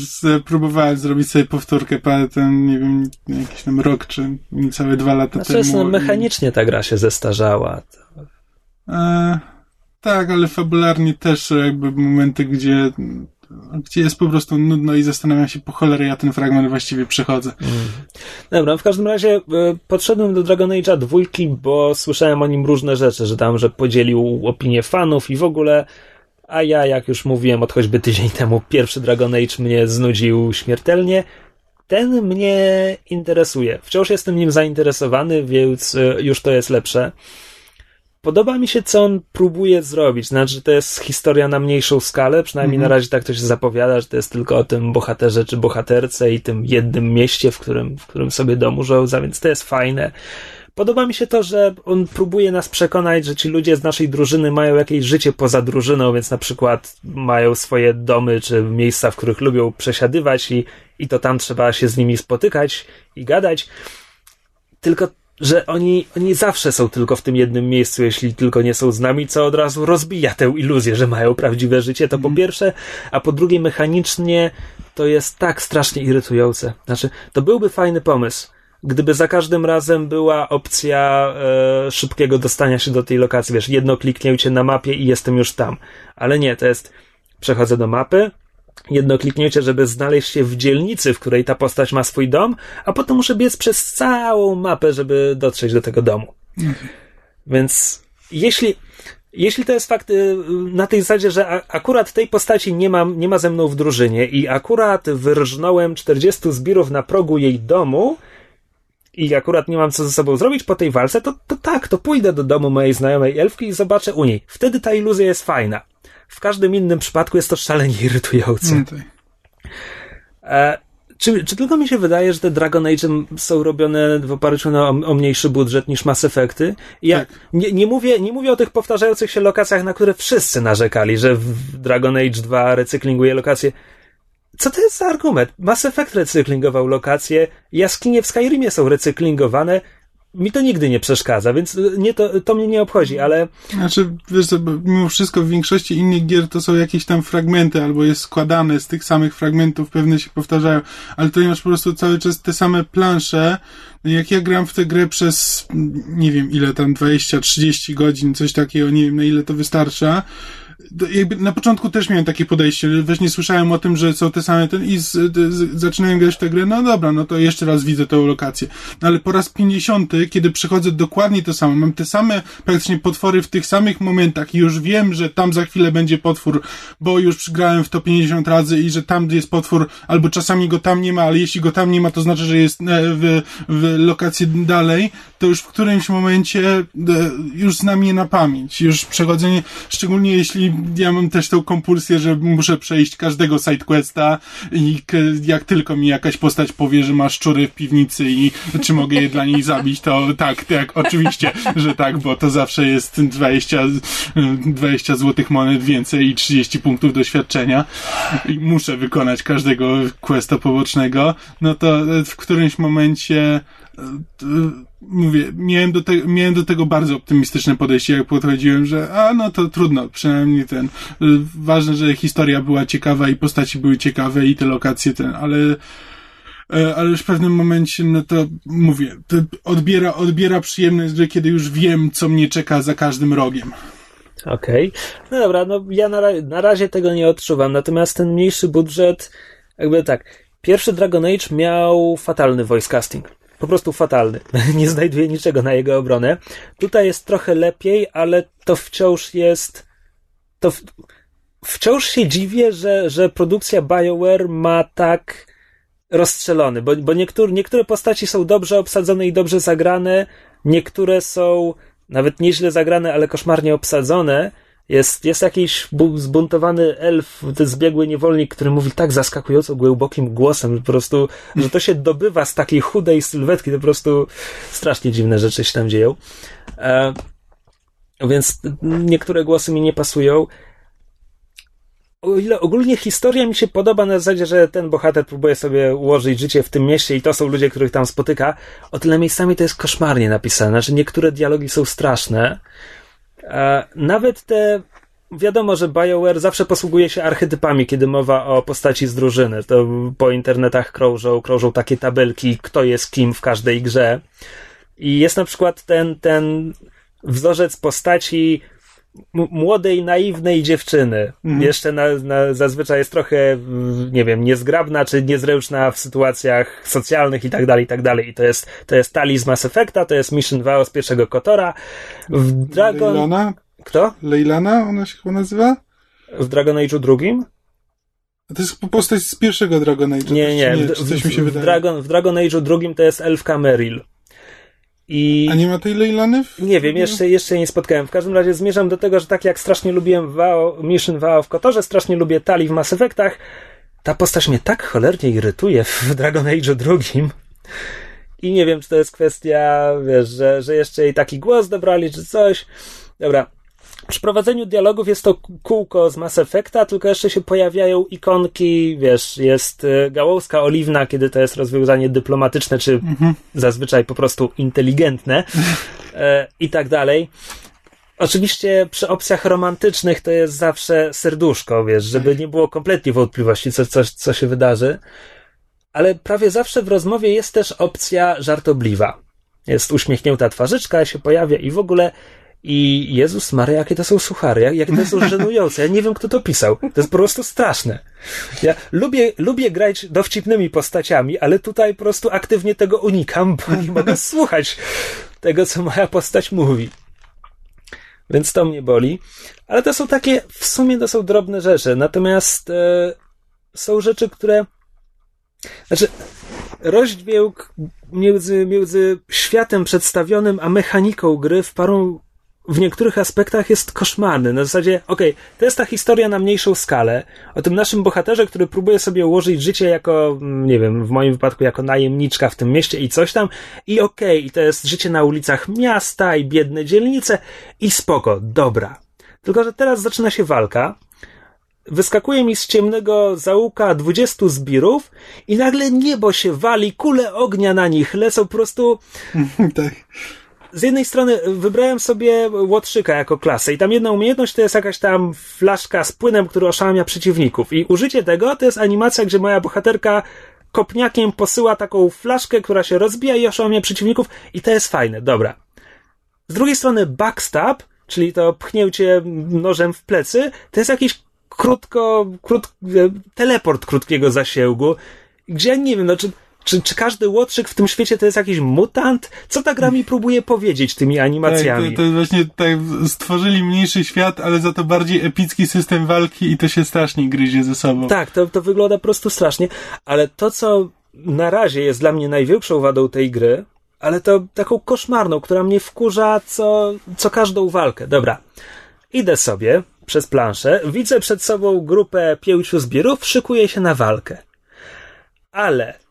B: próbowałem zrobić sobie powtórkę, parę ten, nie wiem, jakiś tam rok, czy niecałe dwa lata
A: Znaczy,
B: temu.
A: no, mechanicznie ta gra się zestarzała.
B: E, tak, ale fabularnie też jakby momenty, gdzie, gdzie jest po prostu nudno i zastanawiam się, po cholerę ja ten fragment właściwie przechodzę.
A: Dobra, w każdym razie e, podszedłem do Dragon Age'a dwójki, bo słyszałem o nim różne rzeczy, że tam, że podzielił opinię fanów i w ogóle, a ja, jak już mówiłem od choćby tydzień temu, pierwszy Dragon Age mnie znudził śmiertelnie. Ten mnie interesuje. Wciąż jestem nim zainteresowany, więc e, już to jest lepsze. Podoba mi się, co on próbuje zrobić. Znaczy, to jest historia na mniejszą skalę, przynajmniej
B: Mhm.
A: na razie tak to się zapowiada, że to jest tylko o tym bohaterze czy bohaterce i tym jednym mieście, w którym, w którym sobie dom urządza, więc to jest fajne. podoba mi się to, że on próbuje nas przekonać, że ci ludzie z naszej drużyny mają jakieś życie poza drużyną, więc na przykład mają swoje domy czy miejsca, w których lubią przesiadywać i, i to tam trzeba się z nimi spotykać i gadać. Tylko że oni, oni zawsze są tylko w tym jednym miejscu, jeśli tylko nie są z nami, co od razu rozbija tę iluzję, że mają prawdziwe życie. To po pierwsze, a po drugie, mechanicznie to jest tak strasznie irytujące. Znaczy, to byłby fajny pomysł, gdyby za każdym razem była opcja e, szybkiego dostania się do tej lokacji. Wiesz, jedno kliknięcie na mapie i jestem już tam. Ale nie, to jest przechodzę do mapy, jedno kliknięcie, żeby znaleźć się w dzielnicy, w której ta postać ma swój dom, a potem muszę biec przez całą mapę, żeby dotrzeć do tego domu. Więc jeśli, jeśli to jest fakt y, na tej zasadzie, że akurat tej postaci nie, mam, nie ma ze mną w drużynie i akurat wyrżnąłem 40 zbirów na progu jej domu i akurat nie mam co ze sobą zrobić po tej walce, to, to tak, to pójdę do domu mojej znajomej elfki i zobaczę u niej. Wtedy ta iluzja jest fajna. W każdym innym przypadku jest to szalenie irytujące.
B: No tak.
A: E, czy, czy tylko mi się wydaje, że te Dragon Age są robione w oparciu na, o, o mniejszy budżet niż Mass Effecty? Ja
B: Tak.
A: nie, nie, mówię, nie mówię o tych powtarzających się lokacjach, na które wszyscy narzekali, że w Dragon Age 2 recyklinguje lokacje. Co to jest za argument? Mass Effect recyklingował lokacje, jaskinie w Skyrimie są recyklingowane. Mi to nigdy nie przeszkadza, więc y, nie to, to mnie nie obchodzi, ale
B: Znaczy, wiesz, mimo wszystko w większości innych gier to są jakieś tam fragmenty, albo jest składane z tych samych fragmentów, pewne się powtarzają, ale tutaj masz po prostu cały czas te same plansze. Jak ja gram w tę grę przez, nie wiem ile tam, 20-30 godzin, coś takiego, nie wiem na ile to wystarcza, jakby na początku też miałem takie podejście, że właśnie słyszałem o tym, że są te same ten i z, z, zaczynałem grać w tę grę, no dobra, no to jeszcze raz widzę tę lokację. No ale po raz 50, kiedy przychodzę dokładnie to samo, mam te same praktycznie potwory w tych samych momentach i już wiem, że tam za chwilę będzie potwór, bo już przygrałem w to 50 razy i że tam jest potwór, albo czasami go tam nie ma, ale jeśli go tam nie ma, to znaczy, że jest e, w, w lokacji dalej, to już w którymś momencie e, już znam je na pamięć. Już przechodzenie, szczególnie jeśli ja mam też tą kompulsję, że muszę przejść każdego sidequesta i jak tylko mi jakaś postać powie, że ma szczury w piwnicy i czy mogę je dla niej zabić, to tak, tak, oczywiście, że tak, bo to zawsze jest 20, 20 złotych monet więcej i 30 punktów doświadczenia. I muszę wykonać każdego questa pobocznego, no to w którymś momencie mówię, miałem do, te, miałem do tego bardzo optymistyczne podejście, jak podchodziłem, że a no to trudno, przynajmniej ten, y, ważne, że historia była ciekawa i postaci były ciekawe i te lokacje ten, ale e, ale już w pewnym momencie, no to mówię, to odbiera, odbiera przyjemność, że kiedy już wiem, co mnie czeka za każdym rogiem.
A: Okej. No dobra, no ja na, na razie tego nie odczuwam, natomiast ten mniejszy budżet, jakby tak, pierwszy Dragon Age miał fatalny voice casting. Po prostu fatalny. Nie znajduję niczego na jego obronę. Tutaj jest trochę lepiej, ale to wciąż jest. To w, wciąż się dziwię, że, że produkcja BioWare ma tak rozstrzelony, bo, bo niektóre, niektóre postaci są dobrze obsadzone i dobrze zagrane, niektóre są nawet nieźle zagrane, ale koszmarnie obsadzone. Jest, jest jakiś bu- zbuntowany elf, zbiegły niewolnik, który mówi tak zaskakująco głębokim głosem, po prostu, że to się dobywa z takiej chudej sylwetki, to po prostu strasznie dziwne rzeczy się tam dzieją. E, więc niektóre głosy mi nie pasują. O ile ogólnie historia mi się podoba na zasadzie, że ten bohater próbuje sobie ułożyć życie w tym mieście i to są ludzie, których tam spotyka, o tyle miejscami to jest koszmarnie napisane, że niektóre dialogi są straszne. E, nawet te wiadomo, że BioWare zawsze posługuje się archetypami, kiedy mowa o postaci z drużyny. To po internetach krążą, krążą takie tabelki, kto jest kim w każdej grze. I jest na przykład ten, ten wzorzec postaci młodej, naiwnej dziewczyny. Jeszcze na, na, zazwyczaj jest trochę, nie wiem, niezgrabna czy niezręczna w sytuacjach socjalnych i tak dalej, i tak dalej. I to jest, to jest Tali z Mass Effecta, to jest Mission 2 z pierwszego Kotora. W Dragon...
B: Leilana?
A: Kto?
B: Leilana ona się chyba nazywa?
A: W Dragon Age'u drugim?
B: To jest postać z pierwszego Dragon Age.
A: Nie, nie.
B: Czy
A: W,
B: coś mi się
A: w, w,
B: wydaje.
A: Dragon, w Dragon Age'u drugim to jest Elfka Meryl. I...
B: A nie ma tej Leilany? W...
A: Nie wiem, jeszcze, jeszcze nie spotkałem. W każdym razie zmierzam do tego, że tak jak strasznie lubiłem WoW, Mission WoW w Kotorze, strasznie lubię Tali w Mass Effectach, ta postać mnie tak cholernie irytuje w Dragon Age drugim. I nie wiem, czy to jest kwestia, wiesz, że, że jeszcze jej taki głos dobrali, czy coś. Dobra. Przy prowadzeniu dialogów jest to kółko z Mass Effecta, tylko jeszcze się pojawiają ikonki, wiesz, jest y, gałązka oliwna, kiedy to jest rozwiązanie dyplomatyczne, czy zazwyczaj po prostu inteligentne e, i tak dalej. Oczywiście przy opcjach romantycznych to jest zawsze serduszko, wiesz, żeby nie było kompletnie wątpliwości, co, co, co się wydarzy. Ale prawie zawsze w rozmowie jest też opcja żartobliwa. Jest uśmiechnięta twarzyczka, się pojawia i w ogóle i Jezus Maria, jakie to są suchary, jak- jakie to są żenujące. Ja nie wiem, kto to pisał. To jest po prostu straszne. Ja lubię, lubię grać dowcipnymi postaciami, ale tutaj po prostu aktywnie tego unikam, bo nie mogę słuchać tego, co moja postać mówi. Więc to mnie boli. Ale to są takie, w sumie to są drobne rzeczy. Natomiast e, są rzeczy, które. Znaczy, rozdźwięk między, między światem przedstawionym a mechaniką gry w paru. W niektórych aspektach jest koszmarny. Na zasadzie, okej, to jest ta historia na mniejszą skalę. O tym naszym bohaterze, który próbuje sobie ułożyć życie jako, mm, nie wiem, w moim wypadku jako najemniczka w tym mieście i coś tam. I okej, i to jest życie na ulicach miasta i biedne dzielnice i spoko, dobra. Tylko, że teraz zaczyna się walka. Wyskakuje mi z ciemnego zaułka 20 zbirów i nagle niebo się wali, kule ognia na nich lecą po prostu
B: tak.
A: Z jednej strony wybrałem sobie łotrzyka jako klasę i tam jedna umiejętność to jest jakaś tam flaszka z płynem, który oszałamia przeciwników i użycie tego to jest animacja, gdzie moja bohaterka kopniakiem posyła taką flaszkę, która się rozbija i oszałamia przeciwników i to jest fajne, dobra. Z drugiej strony backstab, czyli to pchnięcie nożem w plecy, to jest jakiś krótko, krót, teleport krótkiego zasięgu, gdzie ja nie wiem, no czy, czy, czy każdy łotrzyk w tym świecie to jest jakiś mutant? Co ta gra mi próbuje powiedzieć tymi
B: Tak,
A: animacjami?
B: to, to jest właśnie tak, stworzyli mniejszy świat, ale za to bardziej epicki system walki i to się strasznie gryzie ze sobą.
A: Tak, to, to wygląda po prostu strasznie, ale to, co na razie jest dla mnie największą wadą tej gry, ale to taką koszmarną, która mnie wkurza co, co każdą walkę. Dobra, idę sobie przez planszę, widzę przed sobą grupę pięciu zbirów, szykuję się na walkę. Ale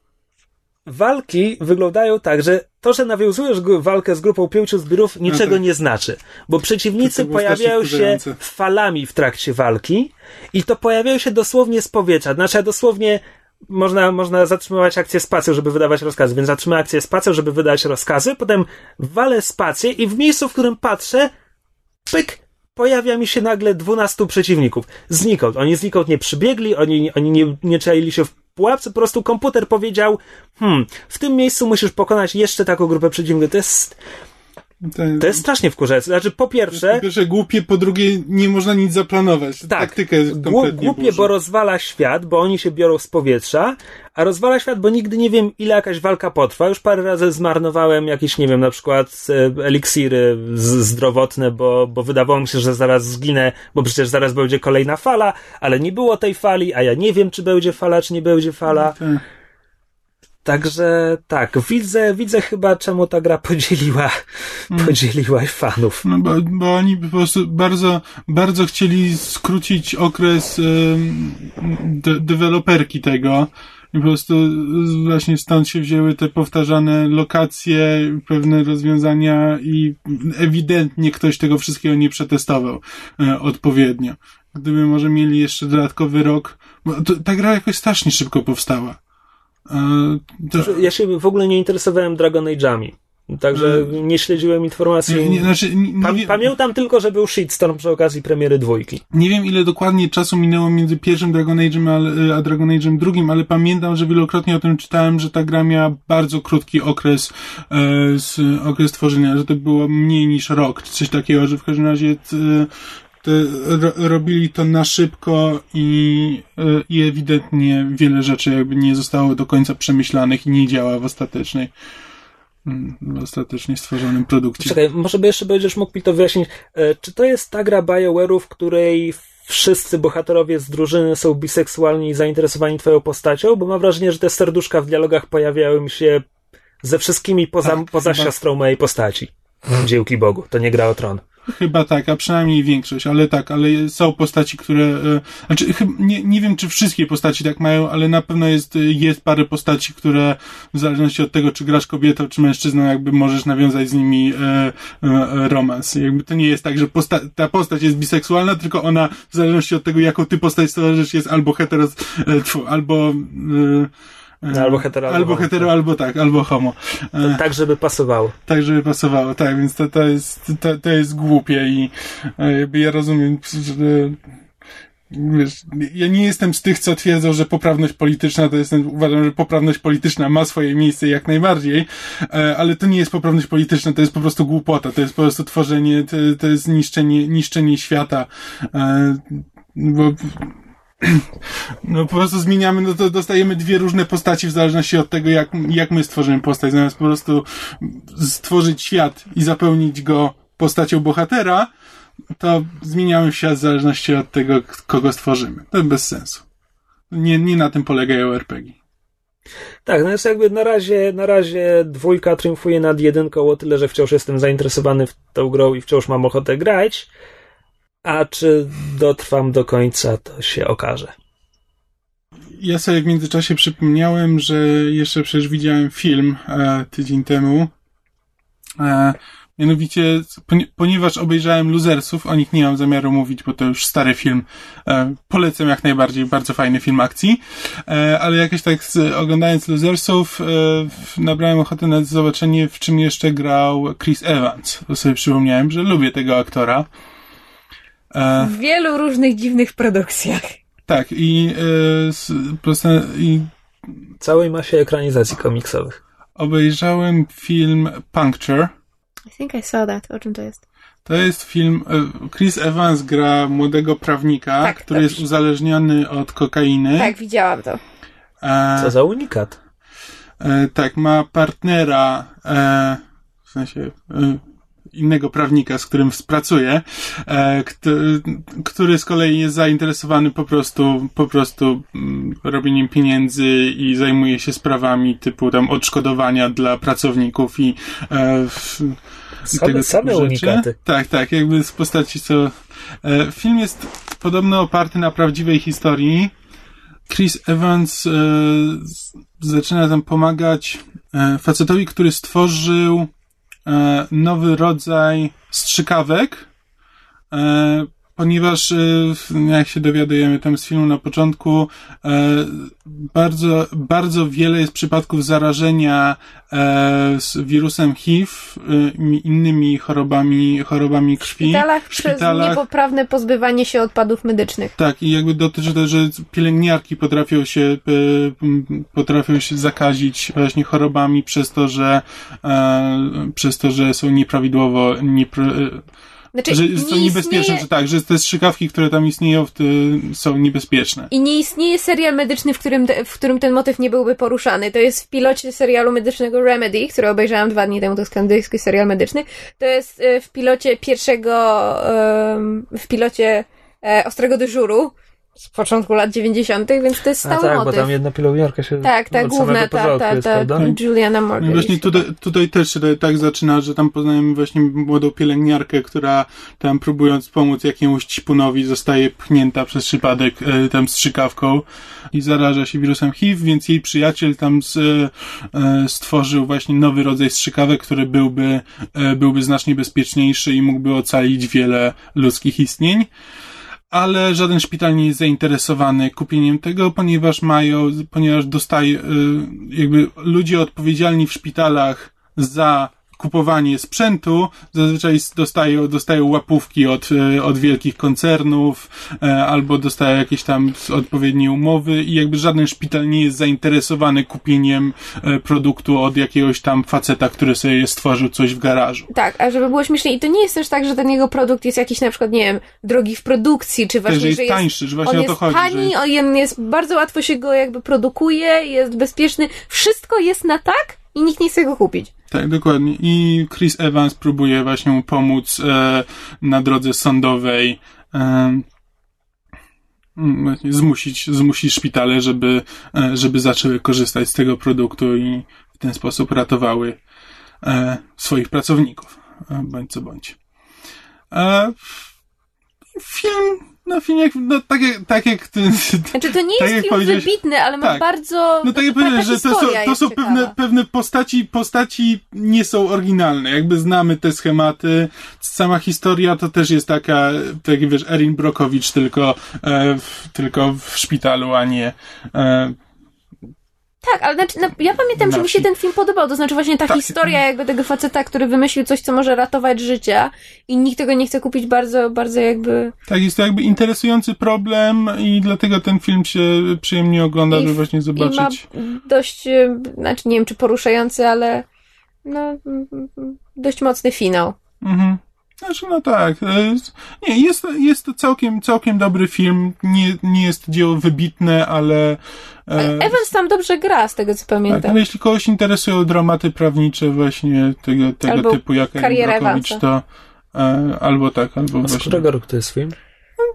A: walki wyglądają tak, że to, że nawiązujesz walkę z grupą pięciu zbirów, niczego
B: tak.
A: nie znaczy. Bo przeciwnicy pojawiają się falami w trakcie walki i to pojawiają się dosłownie z powietrza. Znaczy dosłownie można, można zatrzymywać akcję spacją, żeby wydawać rozkazy, więc zatrzymam akcję spacją, żeby wydać rozkazy, potem walę spację i w miejscu, w którym patrzę, pyk, pojawia mi się nagle 12 przeciwników. Znikąd. Oni znikąd nie przybiegli, oni, oni nie, nie czaili się w pułapce, po prostu komputer powiedział, hmm, w tym miejscu musisz pokonać jeszcze taką grupę przeciwników. To jest,
B: To,
A: to jest strasznie wkurzające. Znaczy, po pierwsze,
B: po pierwsze głupie, po drugie nie można nic zaplanować.
A: tak,
B: kompletnie
A: głupie,
B: burzy.
A: bo rozwala świat, bo oni się biorą z powietrza, a rozwala świat, bo nigdy nie wiem, ile jakaś walka potrwa. Już parę razy zmarnowałem jakieś, nie wiem, na przykład e, eliksiry zdrowotne, bo, bo wydawało mi się, że zaraz zginę, bo przecież zaraz będzie kolejna fala, ale nie było tej fali, a ja nie wiem, czy będzie fala, czy nie będzie fala.
B: Tak.
A: Także tak, widzę, widzę chyba, czemu ta gra podzieliła,
B: Mm.
A: podzieliła fanów.
B: No bo, bo oni po prostu bardzo, bardzo chcieli skrócić okres em, de, deweloperki tego. I po prostu właśnie stąd się wzięły te powtarzane lokacje, pewne rozwiązania i ewidentnie ktoś tego wszystkiego nie przetestował e, odpowiednio. Gdyby może mieli jeszcze dodatkowy rok, bo to, ta gra jakoś strasznie szybko powstała. E, to,
A: Ja się w ogóle nie interesowałem Dragon Age'ami. Także nie śledziłem informacji.
B: Nie, nie, znaczy, nie,
A: Pa- pamiętam tylko, że był shitstorm przy okazji premiery dwójki.
B: Nie wiem, ile dokładnie czasu minęło między pierwszym Dragon Age'em a, a Dragon Age'em drugim, ale pamiętam, że wielokrotnie o tym czytałem, że ta gra miała bardzo krótki okres, e, z, okres tworzenia, że to było mniej niż rok, czy coś takiego, że w każdym razie e, te, ro, robili to na szybko i, e, i ewidentnie wiele rzeczy jakby nie zostało do końca przemyślanych i nie działa w ostatecznej mm, w ostatecznie stworzonym produkcie.
A: Czekaj, może by jeszcze będziesz mógł mi to wyjaśnić. E, Czy to jest ta gra BioWare'u, w której wszyscy bohaterowie z drużyny są biseksualni i zainteresowani twoją postacią? Bo mam wrażenie, że te serduszka w dialogach pojawiały mi się ze wszystkimi poza,
B: Tak,
A: poza
B: chyba.
A: siostrą mojej postaci. Dziełki Bogu, to nie gra o tron.
B: Chyba tak, a przynajmniej większość, ale tak, ale są postaci, które, e, znaczy, nie, nie wiem, czy wszystkie postaci tak mają, ale na pewno jest, jest parę postaci, które w zależności od tego, czy grasz kobietą, czy mężczyzną, jakby możesz nawiązać z nimi e, e, romans. Jakby to nie jest tak, że posta ta postać jest biseksualna, tylko ona w zależności od tego, jaką ty postać stworzysz, jest albo heteros, e, albo e,
A: no, albo hetero,
B: albo, albo hetero, albo tak, albo homo.
A: To, tak, żeby pasowało.
B: Tak, żeby pasowało, tak, więc to, to jest, to, to jest głupie i jakby ja rozumiem, że wiesz, ja nie jestem z tych, co twierdzą, że poprawność polityczna to jest, uważam, że poprawność polityczna ma swoje miejsce jak najbardziej, ale to nie jest poprawność polityczna, to jest po prostu głupota, to jest po prostu tworzenie, to, to jest niszczenie, niszczenie świata, bo no po prostu zmieniamy, no to dostajemy dwie różne postaci w zależności od tego, jak, jak my stworzymy postać. Zamiast po prostu stworzyć świat i zapełnić go postacią bohatera, to zmieniamy świat w zależności od tego, kogo stworzymy. To bez sensu. Nie, nie na tym polegają RPG.
A: Tak, no jest jakby na razie, na razie dwójka triumfuje nad jedynką o tyle, że wciąż jestem zainteresowany w tą grą i wciąż mam ochotę grać. A czy dotrwam do końca, to się okaże.
B: Ja sobie w międzyczasie przypomniałem, że jeszcze przecież widziałem film e, tydzień temu. E, mianowicie, ponieważ obejrzałem Losersów, o nich nie mam zamiaru mówić, bo to już stary film. E, polecam jak najbardziej, bardzo fajny film akcji. E, ale jakoś tak z, oglądając Losersów, e, nabrałem ochotę na zobaczenie, w czym jeszcze grał Chris Evans. To sobie przypomniałem, że lubię tego aktora.
C: E, w wielu różnych dziwnych produkcjach.
B: Tak, i, e, i
A: całej masie ekranizacji komiksowych.
B: Obejrzałem film Puncture.
C: I think I saw that. O czym to jest?
B: To jest film. E, Chris Evans gra młodego prawnika, tak, który dobrze. jest uzależniony od kokainy.
C: Tak, widziałam to.
A: E, Co za unikat.
B: E, tak, ma partnera, e, w sensie innego prawnika, z którym współpracuję, e, który z kolei jest zainteresowany po prostu, po prostu mm, robieniem pieniędzy i zajmuje się sprawami typu tam odszkodowania dla pracowników i e,
A: same, tego same rzeczy. unikaty.
B: Tak, tak, jakby z postaci co... E, film jest podobno oparty na prawdziwej historii. Chris Evans zaczyna tam pomagać facetowi, który stworzył E, nowy rodzaj strzykawek, e, ponieważ, e, jak się dowiadujemy tam z filmu na początku, bardzo, bardzo wiele jest przypadków zarażenia z wirusem HIV i innymi chorobami, chorobami krwi.
C: W szpitalach, szpitalach przez niepoprawne pozbywanie się odpadów medycznych.
B: Tak, i jakby dotyczy to, że pielęgniarki potrafią się, potrafią się zakazić właśnie chorobami przez to, że przez to, że są nieprawidłowo, niepra znaczy, że są niebezpieczne, istnieje... że tak, że te strzykawki, które tam istnieją, są niebezpieczne.
C: I nie istnieje serial medyczny, w którym, te, w którym ten motyw nie byłby poruszany. To jest w pilocie serialu medycznego Remedy, który obejrzałam dwa dni temu, to jest serial medyczny. To jest e, w pilocie pierwszego, w pilocie e, Ostrego Dyżuru, z początku lat 90., więc to jest stały A
A: tak,
C: motyw.
A: bo tam jedna pielęgniarka się
C: Tak, ta główna, ta, ta, ta, ta Juliana Morgan.
B: No właśnie tutaj, tutaj też się tak zaczyna, że tam poznajemy właśnie młodą pielęgniarkę, która tam próbując pomóc jakiemuś cipunowi zostaje pchnięta przez przypadek e, tam strzykawką i zaraża się wirusem HIV, więc jej przyjaciel tam z, e, stworzył właśnie nowy rodzaj strzykawek, który byłby, e, byłby znacznie bezpieczniejszy i mógłby ocalić wiele ludzkich istnień ale żaden szpital nie jest zainteresowany kupieniem tego, ponieważ mają, ponieważ dostaje, y, jakby ludzie odpowiedzialni w szpitalach za kupowanie sprzętu, zazwyczaj dostają, dostają łapówki od, e, od wielkich koncernów, e, albo dostają jakieś tam odpowiednie umowy i jakby żaden szpital nie jest zainteresowany kupieniem e, produktu od jakiegoś tam faceta, który sobie stworzył coś w garażu.
C: Tak, a żeby było śmiesznie i to nie jest też tak, że ten jego produkt jest jakiś na przykład, nie wiem, drogi w produkcji, czy właśnie,
B: że jest,
C: że
B: jest tańszy, że właśnie
C: on
B: o to
C: jest
B: chodzi.
C: Tani, że... on jest bardzo łatwo się go jakby produkuje, jest bezpieczny, wszystko jest na tak i nikt nie chce go kupić.
B: Tak, dokładnie. I Chris Evans próbuje właśnie mu pomóc e, na drodze sądowej e, zmusić, zmusić szpitale, żeby, e, żeby zaczęły korzystać z tego produktu i w ten sposób ratowały e, swoich pracowników, e, bądź co bądź. E, film no film jak, no tak jak, tak jak ty,
C: Znaczy to nie
B: tak
C: jest film wybitny, ale ma
B: tak.
C: bardzo...
B: No tak jak powiedziałeś, że to są, to są
C: ciekawa.
B: pewne, pewne postaci, postaci nie są oryginalne. Jakby znamy te schematy. Sama historia to też jest taka, tak jak wiesz, Erin Brokowicz tylko, e, w, tylko w szpitalu, a nie, e,
C: Tak, ale znaczy, no, ja pamiętam, że mi się ten film podobał. To znaczy właśnie ta historia jakby tego faceta, który wymyślił coś, co może ratować życia i nikt tego nie chce kupić bardzo, bardzo jakby...
B: tak, jest to jakby interesujący problem i dlatego ten film się przyjemnie ogląda,
C: I
B: żeby właśnie
C: I ma
B: zobaczyć.
C: dość, e, znaczy nie wiem czy poruszający, ale no dość mocny finał.
B: Mhm. Znaczy, no tak. e, Nie, jest, to- jest to całkiem, całkiem dobry film. Nie, nie jest dzieło wybitne, ale. e,
C: Evans tam dobrze gra, z tego co
B: tak,
C: pamiętam.
B: ale jeśli kogoś interesują dramaty prawnicze właśnie tego, tego
C: Albo
B: typu jak
C: Evansa.
B: to e, albo tak, albo
A: A z
B: właśnie.
A: którego roku to jest film?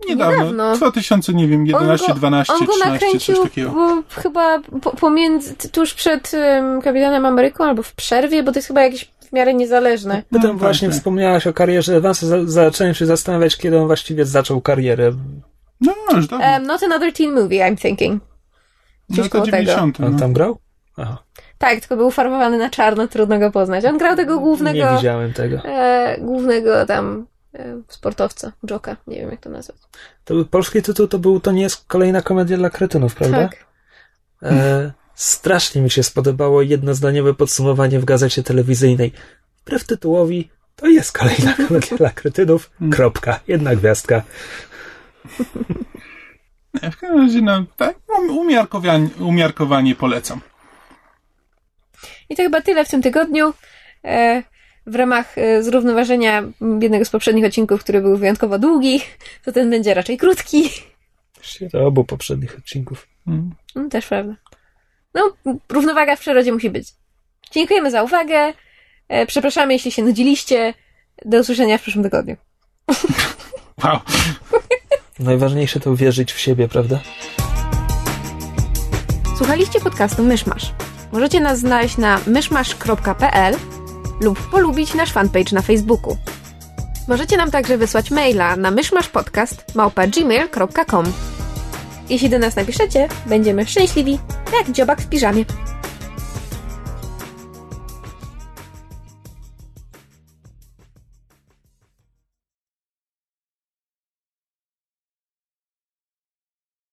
B: Niedawno.
C: Niedawno.
B: 2000, nie wiem, 11,
C: on go,
B: 12,
C: on go
B: 13,
C: nakręcił
B: coś takiego.
C: bo, chyba po, pomiędzy, tuż przed um, Kapitanem Ameryką albo w przerwie, bo to jest chyba jakieś w miarę niezależne.
A: Potem
B: tak,
A: właśnie
B: tak.
A: wspomniałaś o karierze Evansa, za- zacząłem się zastanawiać, kiedy on właściwie zaczął karierę.
B: No, już dawno.
C: Um, not another teen movie, I'm thinking.
B: no
C: Gdzieś
B: to
C: koło tego.
B: 90.
A: On
B: No.
A: tam grał? Aha,
C: Tak, tylko był farbowany na czarno, trudno go poznać. On grał tego
A: nie
C: głównego,
A: widziałem tego.
C: e, głównego tam e, sportowca, Joka, nie wiem jak to nazwać.
A: To był polski tytuł, to był, to nie jest kolejna komedia dla kretynów, prawda?
C: Tak.
A: E, strasznie mi się spodobało jednozdaniowe podsumowanie w gazecie telewizyjnej. Wbrew tytułowi, to jest kolejna komedia dla kretynów. Kropka. Jedna gwiazdka.
B: Nie, w każdym razie, no, tak, um- umiarkowanie, umiarkowanie polecam.
C: I to chyba tyle w tym tygodniu. E, w ramach e, zrównoważenia jednego z poprzednich odcinków, który był wyjątkowo długi, to ten będzie raczej krótki.
A: Właściwie To obu poprzednich odcinków.
B: Mm.
C: No, też prawda. No, równowaga w przyrodzie musi być. Dziękujemy za uwagę. E, przepraszamy, jeśli się nudziliście. Do usłyszenia w przyszłym tygodniu.
B: Wow.
A: Najważniejsze to wierzyć w siebie, prawda?
C: Słuchaliście podcastu Myszmasz. Możecie nas znaleźć na myszmasz.pl lub polubić nasz fanpage na Facebooku. Możecie nam także wysłać maila na myszmaszpodcast.gmail.com Jeśli do nas napiszecie, będziemy szczęśliwi, jak dziobak w piżamie.